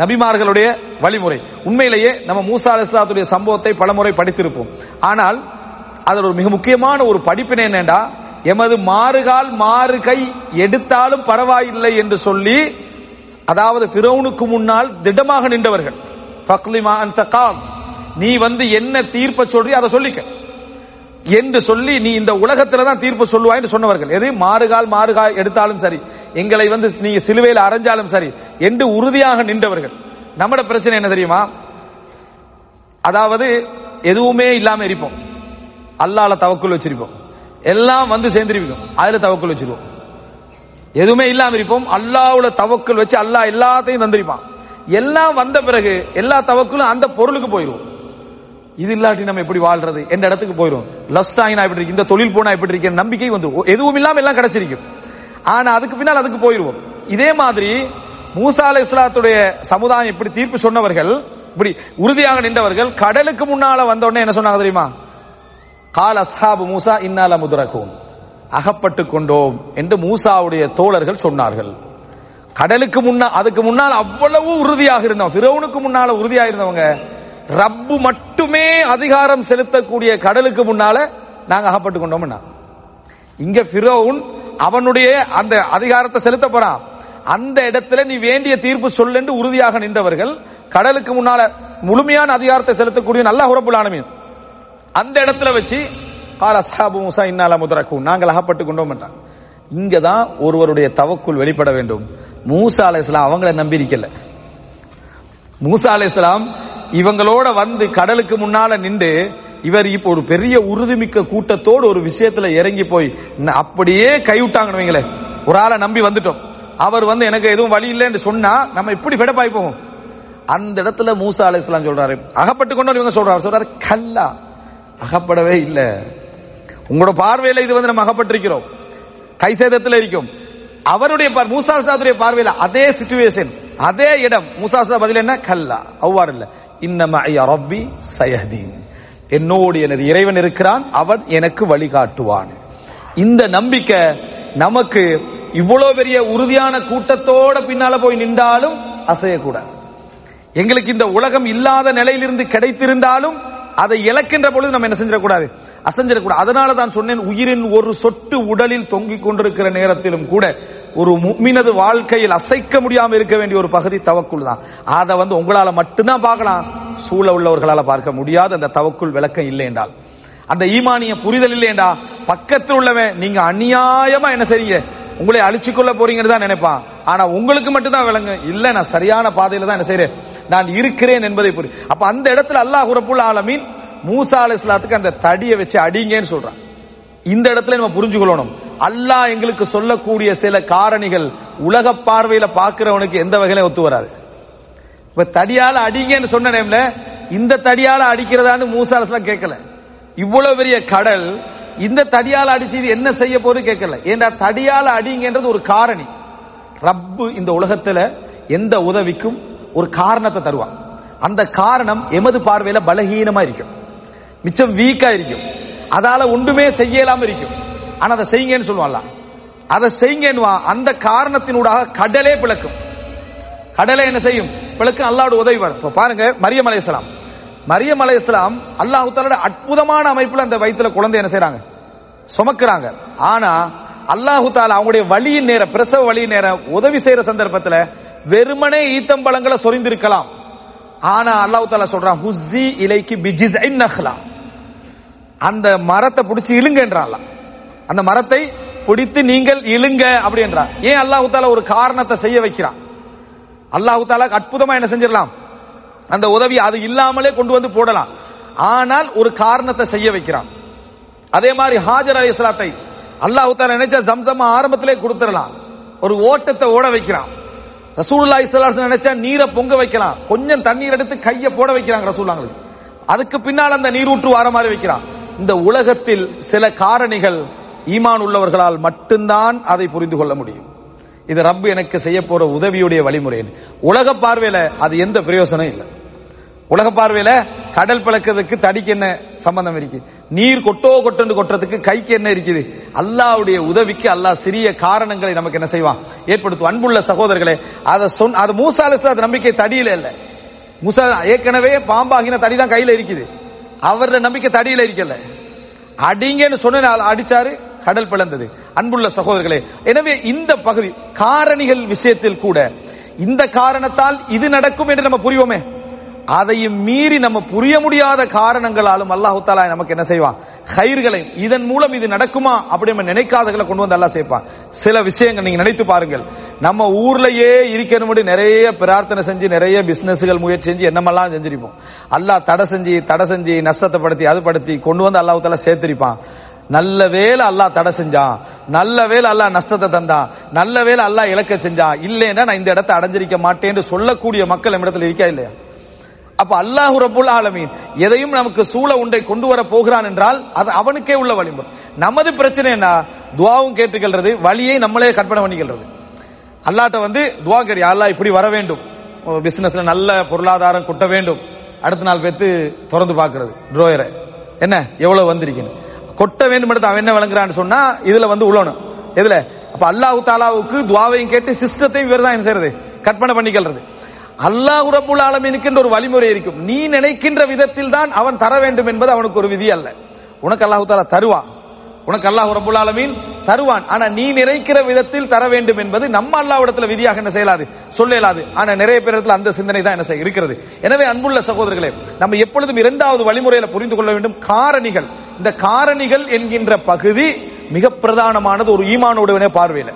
நபிமார்களுடைய வழிமுறை. உண்மையிலேயே நம்ம மூசா அலிஸ்லாத்துடைய சம்பவத்தை பலமுறை படித்திருப்போம். ஆனால் அதில் ஒரு மிக முக்கியமான ஒரு படிப்பினை என்னண்டா? எமது மாறுகால் மாறு கை எடுத்தாலும் பரவாயில்லை என்று சொல்லி அதாவது பிறவுனுக்கு முன்னால் திடமாக நின்றவர்கள். ஃபக்லிமா நீ வந்து என்ன தீர்ப்ப சொல்றி அதை சொல்லிக்க. என்று சொல்லி நீ இந்த உலகத்துல தான் தீர்ப்பு சொல்லுவாய் என்று சொன்னவர்கள். எது? மாறுகால் மாறுகால் எடுத்தாலும் சரி. எங்களை வந்து நீங்க சிலுவையில் அரைஞ்சாலும் சரி என்று உறுதியாக நின்றவர்கள். நம்மட பிரச்சனை என்ன தெரியுமா? அதாவது எதுவுமே இல்லாம இருப்போம். அல்லால தவக்குள் வச்சிருப்போம். எல்லாம் வந்து சேர்ந்திருப்போம் அதுல தவக்குள் வச்சிருவோம். எதுவுமே இல்லாம இருப்போம். அல்லாவோட தவக்குள் வச்சு அல்லாஹ் எல்லாத்தையும் தந்திருப்பான். எல்லாம் வந்த பிறகு எல்லா தவக்குளும் அந்த பொருளுக்கு போயிடும் இது இல்லாட்டி நம்ம எப்படி வாழ்றது? எந்த இடத்துக்கு போயிடும் லஸ்ட் இப்படி இருக்கு? இந்த தொழில் போனா இப்படி இருக்கு? நம்பிக்கை வந்து எதுவும் இல்லாம எல்லாம் கிடைச்சிருக்கும். ஆனா அதுக்கு பின்னால் அதுக்கு போயிருவோம். இதே மாதிரி மூசா அலை இஸ்லாத்துடைய சமுதாயம் இப்படி தீர்ப்பு சொன்னவர்கள் இப்படி உறுதியாக நின்றவர்கள் கடலுக்கு முன்னால வந்த உடனே என்ன சொன்னாங்க தெரியுமா? கால் அஸ்ஹாபு மூசா இன்னால முதுரக்கும் அகப்பட்டு கொண்டோம் என்று மூசாவுடைய தோழர்கள் சொன்னார்கள். கடலுக்கு முன்னா அதுக்கு முன்னால் அவ்வளவு உறுதியாக இருந்தவங்க பிறவனுக்கு முன்னால உறுதியாக இருந்தவங்க. ரப்பு மட்டுமே அதிகாரம் செலுத்தக்கூடிய கடலுக்கு முன்னால நாங்க அகப்பட்டு கொண்டோம்னா இங்க பிறவுன் அவனுடைய அந்த அதிகாரத்தை செலுத்த போறான். அந்த இடத்துல நீ வேண்டிய தீர்ப்பு சொல்லு உறுதியாக நின்றவர்கள் கடலுக்கு முன்னால முழுமையான அதிகாரத்தை செலுத்தக்கூடிய நல்ல உறப்புலானமே அந்த இடத்துல வச்சு கால அஸ்ஹாபு மூசா இன்னால முதரக்கும் நாங்கள் அகப்பட்டு கொண்டோம் என்றான் இங்கதான் ஒருவருடைய தவக்குள் வெளிப்பட வேண்டும். மூசா அலைஹிஸ்ஸலாம் அவங்கள நம்பி இருக்கல மூசா அலைஹிஸ்ஸலாம் இவங்களோட வந்து கடலுக்கு முன்னால நின்று இவர் இப்போ ஒரு பெரிய உறுதிமிக்க கூட்டத்தோடு ஒரு விஷயத்துல இறங்கி போய் அப்படியே கைவிட்டாங்கன்னு வைங்களேன். ஒரு ஆளை நம்பி வந்துட்டோம். அவர் வந்து எனக்கு எதுவும் வழி இல்லைன்னு சொன்னா நம்ம இப்படி ஃபெடப்பாய் போவோம். அந்த இடத்துல மூசா அலைஹிஸ்ஸலாம் சொல்றாரு. அகப்பட்டு கொண்டு இவங்க சொல்றாரு. சொல்றாரு கல்லா. அகப்படவே இல்லை. உங்களோட பார்வையில இது வந்து நம்ம அகப்பட்டிருக்கிறோம். கை சேதத்தில் இருக்கும். அவருடைய பார் மூசா சாதுடைய பார்வையில அதே சிச்சுவேஷன் அதே இடம். மூசா சா பதில் என்ன? கல்லா. அவ்வாறு இல்ல. இன்னம ரப்பி சயதீன் என்னோடு எனது இறைவன் இருக்கிறான். அவன் எனக்கு வழிகாட்டுவான். இந்த நம்பிக்கை நமக்கு இவ்வளவு பெரிய உறுதியான கூட்டத்தோட பின்னால போய் நின்றாலும் அசையக்கூடாது. எங்களுக்கு இந்த உலகம் இல்லாத நிலையிலிருந்து கிடைத்திருந்தாலும் அதை இழக்கின்ற பொழுது நம்ம என்ன செஞ்சிடக்கூடாது? அசைஞ்சிடக்கூடாது. அதனால தான் சொன்னேன் உயிரின் ஒரு சொட்டு உடலில் தொங்கிக் கொண்டிருக்கிற நேரத்திலும் கூட ஒரு முக்மினது வாழ்க்கையில் அசைக்க முடியாமல் இருக்க வேண்டிய ஒரு பகுதி தவக்குள் தான். அதை வந்து உங்களால மட்டும்தான் பார்க்கலாம். சூழ உள்ளவர்களால பார்க்க முடியாது. அந்த தவக்குள் விளக்கம் இல்லை என்றால். அந்த ஈமானிய புரிதல் இல்லையேண்டா பக்கத்தில் உள்ளவன் நீங்க அநியாயமா என்ன செய்றீங்க? உங்களை அழிச்சு கொள்ள போறீங்கன்னு தான் நினைப்பான். ஆனா உங்களுக்கு மட்டும் தான் விளங்கு. இல்ல நான் சரியான பாதையில தான் என்ன செய்யறேன் நான் இருக்கிறேன் என்பதை புரி. அப்ப அந்த இடத்துல அல்லாஹ் உரப்புள்ள ஆலமீன் மூசா அலைஹிஸ்ஸலாத்துக்கு அந்த தடியை வச்சு அடிங்கன்னு சொல்றான். இந்த இடத்துல நம்ம புரிஞ்சுக்கொள்ளணும். அல்லாஹ் எங்களுக்கு சொல்லக்கூடிய சில காரணிகள் உலக பார்வையில பாக்குறவனுக்கு எந்த வகையில ஒத்து வராது. இப்ப தடியால அடிங்கன்னு சொன்ன டைம்ல இந்த தடியால அடிக்கிறதான்னு மூசா அலைஹிஸ்ஸலாம் கேட்கல. இவ்வளவு பெரிய கடல் இந்த தடியால் அடிச்சு இது என்ன செய்ய போறது கேட்கல. ஏன்னா தடியால் அடிங்கன்றது ஒரு காரணி. ரப்பு இந்த உலகத்துல எந்த உதவிக்கும் ஒரு காரணத்தை தருவான் அந்த காரணம் எமது பார்வையில பலகீனமா இருக்கும். மிச்சம் வீக்கா இருக்கும். அதால ஒன்றுமே செய்யலாம இருக்கும். ஆனா அதை செய்யுங்கன்னு சொல்லுவான்ல. அதை செய்யுங்கன்னுவா அந்த காரணத்தினூடாக கடலே பிளக்கும். கடலை என்ன செய்யும்? பிளக்கும். அல்லாவோட உதவி வரும். பாருங்க மரியம் அலையலாம் மரியம் இஸ்லாம் அல்லாஹ் தஆலோட அற்புதமான அமைப்புல அந்த வயிற்றுல குழந்தை என்ன செய்யறாங்க சுமக்கிறாங்க. ஆனா அல்லாஹு தாலா அவங்களுடைய வழியின் நேர பிரசவ வழியின் நேர உதவி செய்யற சந்தர்ப்பத்துல வெறுமனே ஈத்தம்பழங்களை சொரிந்திருக்கலாம். ஆனா அல்லாஹு தாலா சொல்றான் ஹுஸ்ஸி இலைக்கு பிஜிஸ் நஹ்லா. அந்த மரத்தை பிடிச்சி இழுங்கன்றான் அந்த மரத்தை பிடித்து நீங்கள் இழுங்க அப்படின்றான் ஏன் அல்லாஹு தாலா ஒரு காரணத்தை செய்ய வைக்கிறான்? அல்லாஹு தாலா அற்புதமா என்ன செஞ்சிடலாம்? அந்த உதவி அது இல்லாமலே கொண்டு வந்து போடலாம். ஆனால் ஒரு காரணத்தை செய்ய வைக்கிறான். அதே மாதிரி ஹாஜர் அலி இஸ்லாத்தை அல்லாஹு தாலா நினைச்சா சம்சம் ஆரம்பத்திலே கொடுத்துடலாம். ஒரு ஓட்டத்தை ஓட வைக்கிறான். ரசூல்லா இஸ்லாஸ் நினைச்சா நீரை பொங்க வைக்கலாம். கொஞ்சம் தண்ணீர் எடுத்து கையை போட வைக்கிறாங்க ரசூல்லாங்களுக்கு அதுக்கு பின்னால் அந்த நீரூற்று வர மாதிரி வைக்கிறான். இந்த உலகத்தில் சில காரணிகள் ஈமான் உள்ளவர்களால் மட்டும்தான் அதை புரிந்து கொள்ள முடியும். இது ரப்பு எனக்கு செய்ய போற உதவியுடைய வழிமுறை உலக பார்வையில அது எந்த பிரயோசனம் இல்லை. உலக பார்வையில கடல் பிளக்கிறதுக்கு தடிக்கு என்ன சம்பந்தம் இருக்கு? நீர் கொட்டோ கொட்டன்னு கொட்டுறதுக்கு கைக்கு என்ன இருக்குது? அல்லாவுடைய உதவிக்கு அல்லாஹ் சிறிய காரணங்களை நமக்கு என்ன செய்வான்? ஏற்படுத்தும் அன்புள்ள சகோதரர்களே அதை சொன் அது மூசா அலிஸ்லாத் நம்பிக்கை தடியில இல்ல. மூசா ஏற்கனவே பாம்பாகின தடி தான் கையில இருக்குது. அவரோட நம்பிக்கை தடியில இருக்கல. அடிங்கன்னு சொன்ன அடிச்சாரு கடல் பிளந்தது. அன்புள்ள சகோதரர்களே எனவே இந்த பகுதி காரணிகள் விஷயத்தில் கூட இந்த காரணத்தால் இது நடக்கும் என்று நம்ம புரிவோமே? அதையும் மீறி நம்ம புரிய முடியாத காரணங்களாலும் அல்லாஹு தாலா நமக்கு என்ன செய்வான்? ஹயிர்களை இதன் மூலம் இது நடக்குமா? அப்படி நம்ம நினைக்காதகளை கொண்டு வந்து அல்லாஹ் சேர்ப்பான். சில விஷயங்கள் நீங்க நினைத்து பாருங்கள். நம்ம ஊர்லயே இருக்கணும்படி நிறைய பிரார்த்தனை செஞ்சு நிறைய பிசினஸ்கள் முயற்சி செஞ்சு என்னமெல்லாம் செஞ்சிருப்போம். அல்லாஹ் தடை செஞ்சு தடை செஞ்சு நஷ்டத்தை படுத்தி அது படுத்தி கொண்டு வந்து அல்லாஹு தாலா சேர்த்திருப்பான். நல்ல வேலை அல்லாஹ் தடை செஞ்சான். நல்ல வேலை அல்லாஹ் நஷ்டத்தை தந்தான். நல்ல வேலை அல்லாஹ் இலக்க செஞ்சான். இல்லைன்னா நான் இந்த இடத்தை அடைஞ்சிருக்க மாட்டேன்னு சொல்லக்கூடிய மக்கள் நம்மிடத்தில் இருக்கா இல்லையா? அப்ப அல்லாஹு ரபுல் ஆலமீன் எதையும் நமக்கு சூழ உண்டை கொண்டு வர போகிறான் என்றால் அது அவனுக்கே உள்ள வழிமுறை நமது பிரச்சனை என்ன? துவாவும் கேட்டுக்கொள்றது வழியை நம்மளே கற்பனை பண்ணிக்கிறது அல்லாட்ட வந்து துவா கேடி அல்லாஹ் இப்படி வர வேண்டும்? பிசினஸ்ல நல்ல பொருளாதாரம் கொட்ட வேண்டும். அடுத்த நாள் பேத்து திறந்து பாக்குறது ட்ரோயரை என்ன? எவ்வளவு வந்திருக்கணும் கொட்ட வேண்டும் எடுத்து அவன் என்ன விளங்குறான்னு சொன்னா இதுல வந்து உழணும். இதுல அப்ப அல்லாஹு தாலாவுக்கு துவாவையும் கேட்டு சிஸ்டத்தையும் இவர் தான் என்ன செய்யறது? கற்பனை பண்ணிக்கிறது அல்லாஹ் ரபுல் இருக்கின்ற ஒரு வழிமுறை இருக்கும். நீ நினைக்கின்ற விதத்தில் தான் அவன் தர வேண்டும் என்பது அவனுக்கு ஒரு விதி அல்ல. உனக்கு அல்லாஹு தாலா தருவான். உனக்கு அல்லாஹ் ரபுல் ஆலமீன் தருவான். ஆனா நீ நினைக்கிற விதத்தில் தர வேண்டும் என்பது நம்ம அல்லாவிடத்துல விதியாக என்ன செய்யலாது? சொல்லலாது. ஆனா நிறைய பேரிடத்துல அந்த சிந்தனை தான் என்ன செய்ய இருக்கிறது. எனவே அன்புள்ள சகோதரர்களே நம்ம எப்பொழுதும் இரண்டாவது வழிமுறையில புரிந்து கொள்ள வேண்டும். காரணிகள். இந்த காரணிகள் என்கின்ற பகுதி மிக பிரதானமானது ஒரு ஈமானோடுவனே பார்வையில.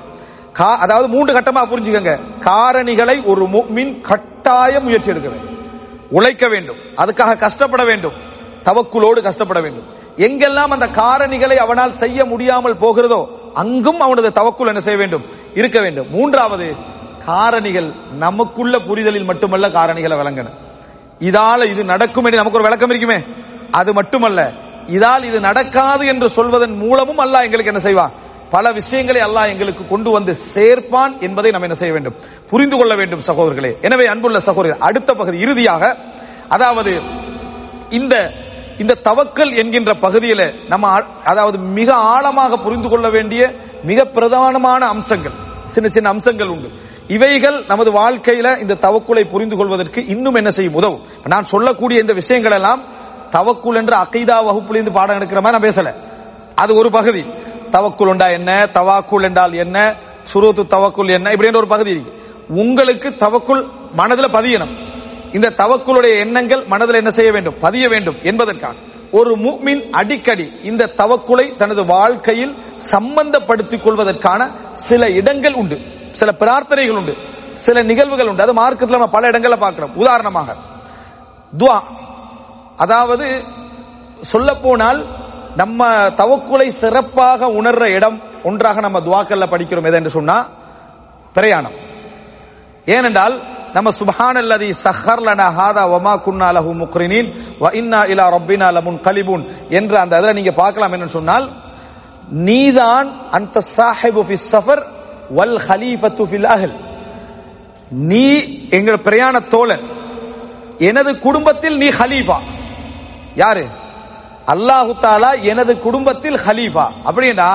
அதாவது மூன்று கட்டமா புரிஞ்சுக்கங்க. காரணிகளை ஒரு மின் கட்டாயம் முயற்சி எடுக்க வேண்டும். உழைக்க வேண்டும். அதுக்காக கஷ்டப்பட வேண்டும். தவக்குலோடு கஷ்டப்பட வேண்டும். எங்கெல்லாம் அந்த காரணிகளை அவனால் செய்ய முடியாமல் போகிறதோ அங்கும் அவனது தவக்குள் என்ன செய்ய வேண்டும்? இருக்க வேண்டும். மூன்றாவது காரணிகள் நமக்குள்ள புரிதலில் மட்டுமல்ல காரணிகளை விளங்கணும் இதால இது நடக்கும் என்று நமக்கு ஒரு விளக்கம் இருக்குமே. அது மட்டுமல்ல இதால் இது நடக்காது என்று சொல்வதன் மூலமும் அல்ல எங்களுக்கு என்ன செய்வான்? பல விஷயங்களை அல்லாஹ் எங்களுக்கு கொண்டு வந்து சேர்ப்பான் என்பதை நாம் என்ன செய்ய வேண்டும்? புரிந்து கொள்ள வேண்டும் சகோதரர்களே. எனவே அன்புள்ள சகோதரர் அடுத்த பகுதி இறுதியாக அதாவது இந்த இந்த தவக்கல் என்கின்ற பகுதியில நம்ம அதாவது மிக ஆழமாக புரிந்து கொள்ள வேண்டிய மிக பிரதானமான அம்சங்கள் சின்ன சின்ன அம்சங்கள் உண்டு. இவைகள் நமது வாழ்க்கையில இந்த தவக்குலை புரிந்து கொள்வதற்கு இன்னும் என்ன செய்யும்? உதவும். நான் சொல்லக்கூடிய இந்த விஷயங்கள் எல்லாம் தவக்குள் என்ற அகைதா வகுப்புலேருந்து பாடம் எடுக்கிற மாதிரி நான் பேசல. அது ஒரு பகுதி. தவக்குள் உண்டா என்ன? தவாக்குள் என்றால் என்ன? சுருத்து தவக்குள் என்ன? இப்படி ஒரு பகுதி இருக்கு. உங்களுக்கு தவக்குள் மனதில் பதியணும். இந்த தவக்குளுடைய எண்ணங்கள் மனதில் என்ன செய்ய வேண்டும்? பதிய வேண்டும் என்பதற்காக. ஒரு மூமின் அடிக்கடி இந்த தவக்குலை தனது வாழ்க்கையில் சம்பந்தப்படுத்திக் கொள்வதற்கான சில இடங்கள் உண்டு. சில பிரார்த்தனைகள் உண்டு. சில நிகழ்வுகள் உண்டு. அது மார்க்கத்தில் நம்ம பல இடங்களில் பார்க்கிறோம். உதாரணமாக துவா. அதாவது சொல்ல போனால் நம்ம தவக்குலை சிறப்பாக உணர்ற இடம் ஒன்றாக நம்ம துவாக்கல்ல படிக்கிறோம் எது என்று சொன்னா பிரயாணம். ஏனென்றால் நம்ம சுபஹான் அல்லதி சஹர் லனா ஹாதா வமா குன்னா லஹு முக்ரினின் வ இன்னா இலா ரப்பினா லமுன் கலிபுன் என்ற அந்த இதுல நீங்க பார்க்கலாம் என்னன்னு சொன்னால் நீதான் அந்த சாஹிபு ஃபி சஃபர் வல் ஹலீஃபத்து ஃபில் அஹல். நீ எங்கள் பிரயாண தோழன் எனது குடும்பத்தில் நீ ஹலீஃபா. யாரு? அல்லாஹு தாலா எனது குடும்பத்தில் ஹலீஃபா. அப்படின்னா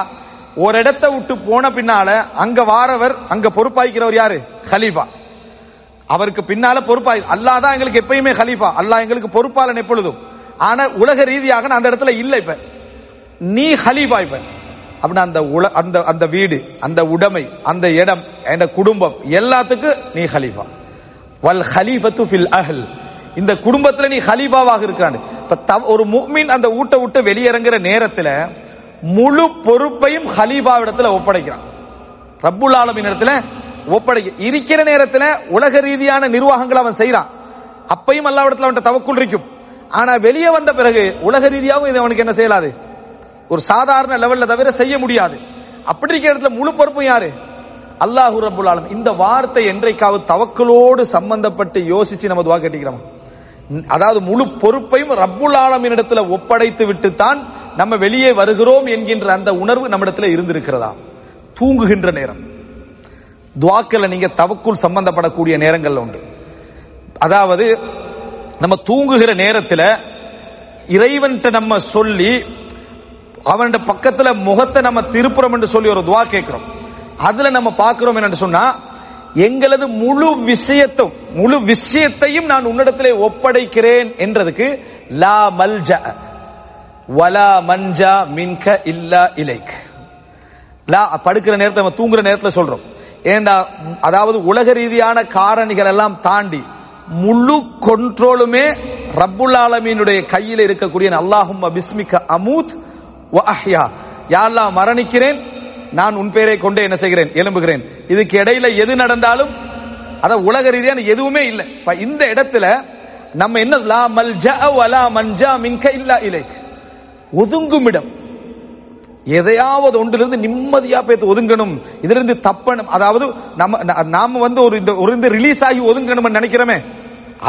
ஒரு இடத்தை விட்டு போன பின்னால அங்க வாரவர் அங்க பொறுப்பாய்க்கிறவர் யாரு? ஹலீஃபா. அவருக்கு பின்னால பொறுப்பாய் அல்லாஹ் தான் எங்களுக்கு எப்பயுமே ஹலீஃபா. அல்லாஹ் எங்களுக்கு பொறுப்பாளன் எப்பொழுதும். ஆனா உலக ரீதியாக நான் அந்த இடத்துல இல்ல இப்ப. நீ ஹலீஃபா இப்ப. அப்படின்னா அந்த உல அந்த அந்த வீடு அந்த உடைமை அந்த இடம் அந்த குடும்பம் எல்லாத்துக்கும் நீ ஹலீஃபா. வல் ஹலீஃபத்து ஃபில் அஹல். இந்த குடும்பத்துல நீ ஹலீஃபாவாக இருக்கிறான் இப்ப தவ- ஒரு முஃமின் அந்த ஊட்ட விட்டு வெளியிறங்குற நேரத்துல முழு பொறுப்பையும் ஹலீபாவிடத்துல ஒப்படைக்கிறான். ரப்புல் ஆலமின் இடத்துல ஒப்படைக்க இருக்கிற நேரத்துல உலக ரீதியான நிர்வாகங்கள் அவன் செய்யறான் அப்பையும் அல்லாவிடத்துல அவன் தவக்குள் இருக்கும். ஆனா வெளியே வந்த பிறகு உலக ரீதியாகவும் இது அவனுக்கு என்ன செய்யலாது? ஒரு சாதாரண லெவல்ல தவிர செய்ய முடியாது. அப்படி இருக்கிற இடத்துல முழு பொறுப்பும் யாரு? அல்லாஹு ரபுல் ஆலம் இந்த வார்த்தை என்றைக்காவது தவக்கலோடு சம்பந்தப்பட்டு யோசிச்சு நம்ம துவா கட்டிக்கிறோம்? அதாவது முழு பொறுப்பையும் ரப்புல் ஆலமின் ஒப்படைத்து விட்டுத்தான் நம்ம வெளியே வருகிறோம் என்கின்ற அந்த உணர்வு நம்மிடத்துல இருந்திருக்கிறதா? தூங்குகின்ற நேரம். துவாக்கில் நீங்க தவக்குள் சம்பந்தப்படக்கூடிய நேரங்கள் உண்டு. அதாவது நம்ம தூங்குகிற நேரத்தில் இறைவன்ட்ட நம்ம சொல்லி அவன் பக்கத்துல முகத்தை நம்ம திருப்புறோம் என்று சொல்லி ஒரு துவா கேட்கிறோம். அதுல நம்ம பார்க்கிறோம் என்னன்னு சொன்னா எங்களது முழு விஷயத்தும் முழு விஷயத்தையும் நான் உன்னிடத்திலே ஒப்படைக்கிறேன் என்றதுக்கு லா மல்ஜ வலா மஞ்சா மின்க இல்லா இலைக். லா படுக்கிற நேரத்தை நம்ம தூங்குற நேரத்தில் சொல்றோம். ஏண்டா அதாவது உலக ரீதியான காரணிகள் எல்லாம் தாண்டி முழு கொண்ட்ரோலுமே ரப்புல் ஆலமீனுடைய கையில் இருக்கக்கூடிய அல்லாஹும் பிஸ்மிக அமூத் வ அஹ்யா. மரணிக்கிறேன் நான் உன் பேரை கொண்டே என்ன செய்கிறேன்? எலும்புகிறேன் இதுக்கு இடையில எது நடந்தாலும் அத உலக ரீதியான எதுவுமே இல்லை. இந்த இடத்துல நம்ம என்ன லா மல்ஜா வலா மன்ஜா மின்க இல்லா இலைக். ஒதுங்கும் இடம். எதையாவது ஒன்றிலிருந்து நிம்மதியா பேத்து ஒதுங்கணும். இதிலிருந்து தப்பணும். அதாவது நம்ம நாம வந்து ஒரு இந்த ஒரு இந்த ரிலீஸ் ஆகி ஒதுங்கணும் நினைக்கிறோமே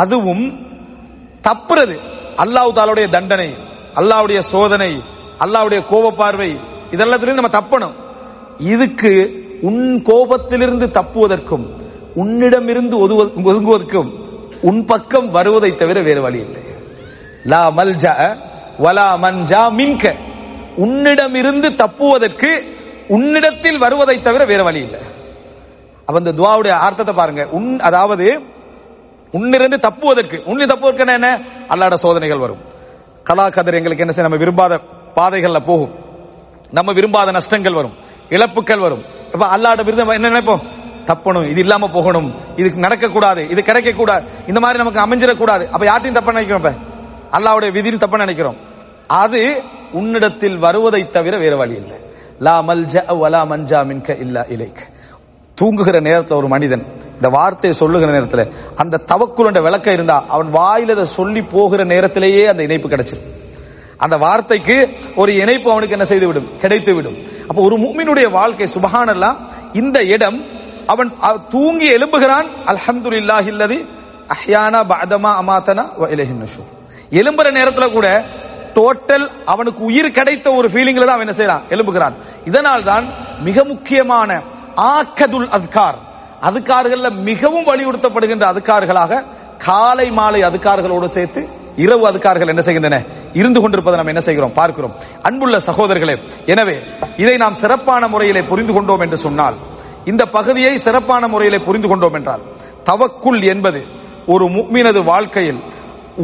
அதுவும் தப்புறது. அல்லாஹு தாலுடைய தண்டனை அல்லாஹ்வுடைய சோதனை அல்லாவுடைய கோப பார்வை இதெல்லாத்திலையும் நம்ம தப்பணும். இதுக்கு உன் கோபத்திலிருந்து தப்புவதற்கும் உன்னிடமிருந்து ஒதுங்குவதற்கும் உன் பக்கம் வருவதை தவிர வேறு வழி இல்லை. லா மல்ஜா வலா மன்ஜா மின்க. உன்னிடமிருந்து தப்புவதற்கு உன்னிடத்தில் வருவதை தவிர வேற வழி இல்லை. அப்ப இந்த துவாவுடைய அர்த்தத்தை பாருங்க. உன் அதாவது உன்னிருந்து தப்புவதற்கு உன்னை தப்புவதற்கு என்ன? அல்லாட சோதனைகள் வரும். கலா கதிர் எங்களுக்கு என்ன செய்ய நம்ம விரும்பாத பாதைகள்ல போகும். நம்ம விரும்பாத நஷ்டங்கள் வரும். இழப்புகள் வரும். இப்ப அல்லாட விருதம் என்ன நினைப்போம் தப்பணும் இது இல்லாம போகணும் இதுக்கு நடக்க கூடாது இது கிடைக்க கூடாது இந்த மாதிரி நமக்கு அமைஞ்சிடக்கூடாது. அப்ப யார்ட்டையும் தப்ப நினைக்கிறோம் இப்ப? அல்லாவுடைய விதியில் தப்ப நினைக்கிறோம். அது உன்னிடத்தில் வருவதை தவிர வேற வழி இல்லை. லா மல்ஜ வலா மஞ்சா மின்க இல்லா இலைக். தூங்குகிற நேரத்தில் ஒரு மனிதன் இந்த வார்த்தையை சொல்லுகிற நேரத்தில் அந்த தவக்குள்ள விளக்கம் இருந்தா அவன் வாயில அதை சொல்லி போகிற நேரத்திலேயே அந்த இணைப்பு கிடைச்சிருக்கு அந்த வார்த்தைக்கு ஒரு இணைப்பு அவனுக்கு என்ன செய்துவிடும்? கிடைத்துவிடும். கிடைத்து விடும் அப்ப ஒரு மூமினுடைய வாழ்க்கை சுபஹானல்லா இந்த இடம் அவன் தூங்கி எழும்புகிறான் அல்ஹம்து இல்லாஹில்லதி அஹ்யானா பாதமா அமாத்தனா வ இலைஹின் நேரத்துல கூட டோட்டல் அவனுக்கு உயிர் கிடைத்த ஒரு ஃபீலிங்ல தான் அவன் என்ன செய்யறான் எழும்புகிறான். இதனால் தான் மிக முக்கியமான ஆக்கதுல் அத்கார் அதுக்கார்கள்ல மிகவும் வலியுறுத்தப்படுகின்ற அதுக்கார்களாக காலை மாலை அதுக்கார்களோடு சேர்த்து இரவு அதுக்கார்கள் என்ன செய்கின்றன? இருந்து கொண்டிருப்பதை நாம் என்ன செய்கிறோம்? பார்க்கிறோம். அன்புள்ள சகோதரர்களே எனவே இதை நாம் சிறப்பான முறையிலே புரிந்து கொண்டோம் என்று சொன்னால் இந்த பகுதியை சிறப்பான முறையிலே புரிந்து கொண்டோம் என்றால் தவக்குள் என்பது ஒரு முக்மினது வாழ்க்கையில்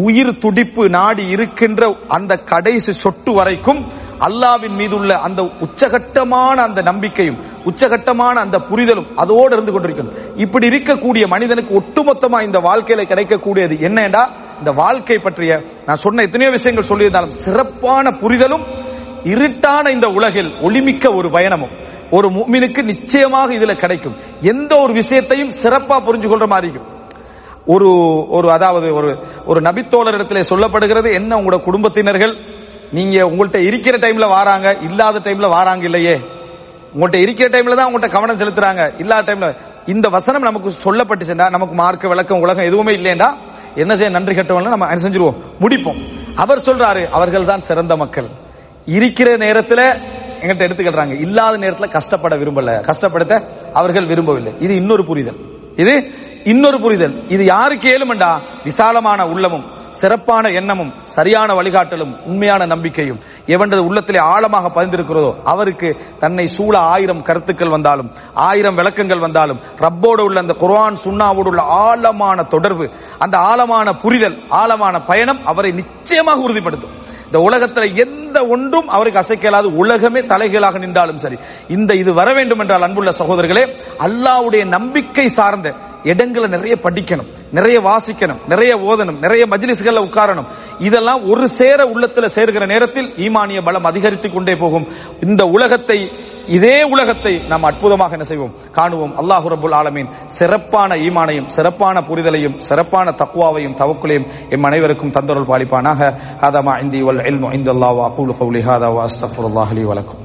உயிர் துடிப்பு நாடி இருக்கின்ற அந்த கடைசி சொட்டு வரைக்கும் அல்லாவின் மீதுள்ள அந்த உச்சகட்டமான அந்த நம்பிக்கையும் உச்சகட்டமான அந்த புரிதலும் அதோடு இருந்து கொண்டிருக்கணும் இப்படி இருக்கக்கூடிய மனிதனுக்கு ஒட்டுமொத்தமா இந்த வாழ்க்கையில கிடைக்கக்கூடியது என்னடா இந்த வாழ்க்கை பற்றிய நான் சொன்ன எத்தனையோ விஷயங்கள் சொல்லியிருந்தாலும் சிறப்பான புரிதலும் இருட்டான இந்த உலகில் ஒளிமிக்க ஒரு பயணமும் ஒரு மீனுக்கு நிச்சயமாக இதுல கிடைக்கும். எந்த ஒரு விஷயத்தையும் சிறப்பா புரிஞ்சு கொள்ற மாதிரி இருக்கும். ஒரு ஒரு அதாவது ஒரு ஒரு நபித்தோழரிடத்திலே சொல்லப்படுகிறது என்ன உங்களோட குடும்பத்தினர்கள்? நீங்க உங்கள்கிட்ட இருக்கிற டைம்ல வாராங்க இல்லாத டைம்ல வாராங்க இல்லையே. உங்கள்கிட்ட இருக்கிற டைம்ல தான் உங்கள்கிட்ட கவனம் செலுத்துறாங்க இல்லாத டைம்ல இந்த வசனம் நமக்கு சொல்லப்பட்டுச்சுன்னா நமக்கு மார்க்க விளக்கம் உலகம் எதுவுமே இல்லையா என்ன செய்ய நன்றி கட்டவங்க நம்ம என்ன செஞ்சிருவோம்? முடிப்போம். அவர் சொல்றாரு அவர்கள் தான் சிறந்த மக்கள். இருக்கிற நேரத்துல எங்கிட்ட எடுத்துக்கிடுறாங்க இல்லாத நேரத்துல கஷ்டப்பட விரும்பல. கஷ்டப்படுத்த அவர்கள் விரும்பவில்லை. இது இன்னொரு புரிதல். இது இன்னொரு புரிதல். இது யாருக்கு ஏழுமண்டா? விசாலமான உள்ளமும். சிறப்பான எண்ணமும் சரியான வழிகாட்டலும் உண்மையான நம்பிக்கையும் எவனது உள்ளத்திலே ஆழமாக பதிந்திருக்கிறதோ அவருக்கு தன்னை சூழ ஆயிரம் கருத்துக்கள் வந்தாலும் ஆயிரம் விளக்கங்கள் வந்தாலும் ரப்போடு உள்ள அந்த குர்ஆன் சுண்ணாவோடு உள்ள ஆழமான தொடர்பு அந்த ஆழமான புரிதல் ஆழமான பயணம் அவரை நிச்சயமாக உறுதிப்படுத்தும். இந்த உலகத்துல எந்த ஒன்றும் அவருக்கு அசைக்கலாது உலகமே தலைகீழாக நின்றாலும் சரி. இந்த இது வர வேண்டும் என்றால் அன்புள்ள சகோதரர்களே அல்லாவுடைய நம்பிக்கை சார்ந்த இடங்களை நிறைய படிக்கணும் நிறைய வாசிக்கணும் நிறைய ஓதணும் நிறைய மஜ்லிஸ்கள்ல உட்காரணும். இதெல்லாம் ஒரு சேர உள்ளத்துல சேர்கிற நேரத்தில் ஈமானிய பலம் அதிகரித்துக் கொண்டே போகும். இந்த உலகத்தை இதே உலகத்தை நாம் அற்புதமாக என்ன செய்வோம்? காணுவோம். அல்லாஹு ரபுல் ஆலமீன் சிறப்பான ஈமானையும் சிறப்பான புரிதலையும் சிறப்பான தக்குவாவையும் தவக்குலையும் எம் அனைவருக்கும் தந்தொருள் பாலிப்பானாக. ஹதமா இந்தி வல் இல்மு இந்தல்லாஹ் அகூலு கௌலி ஹாதா வலக்கும்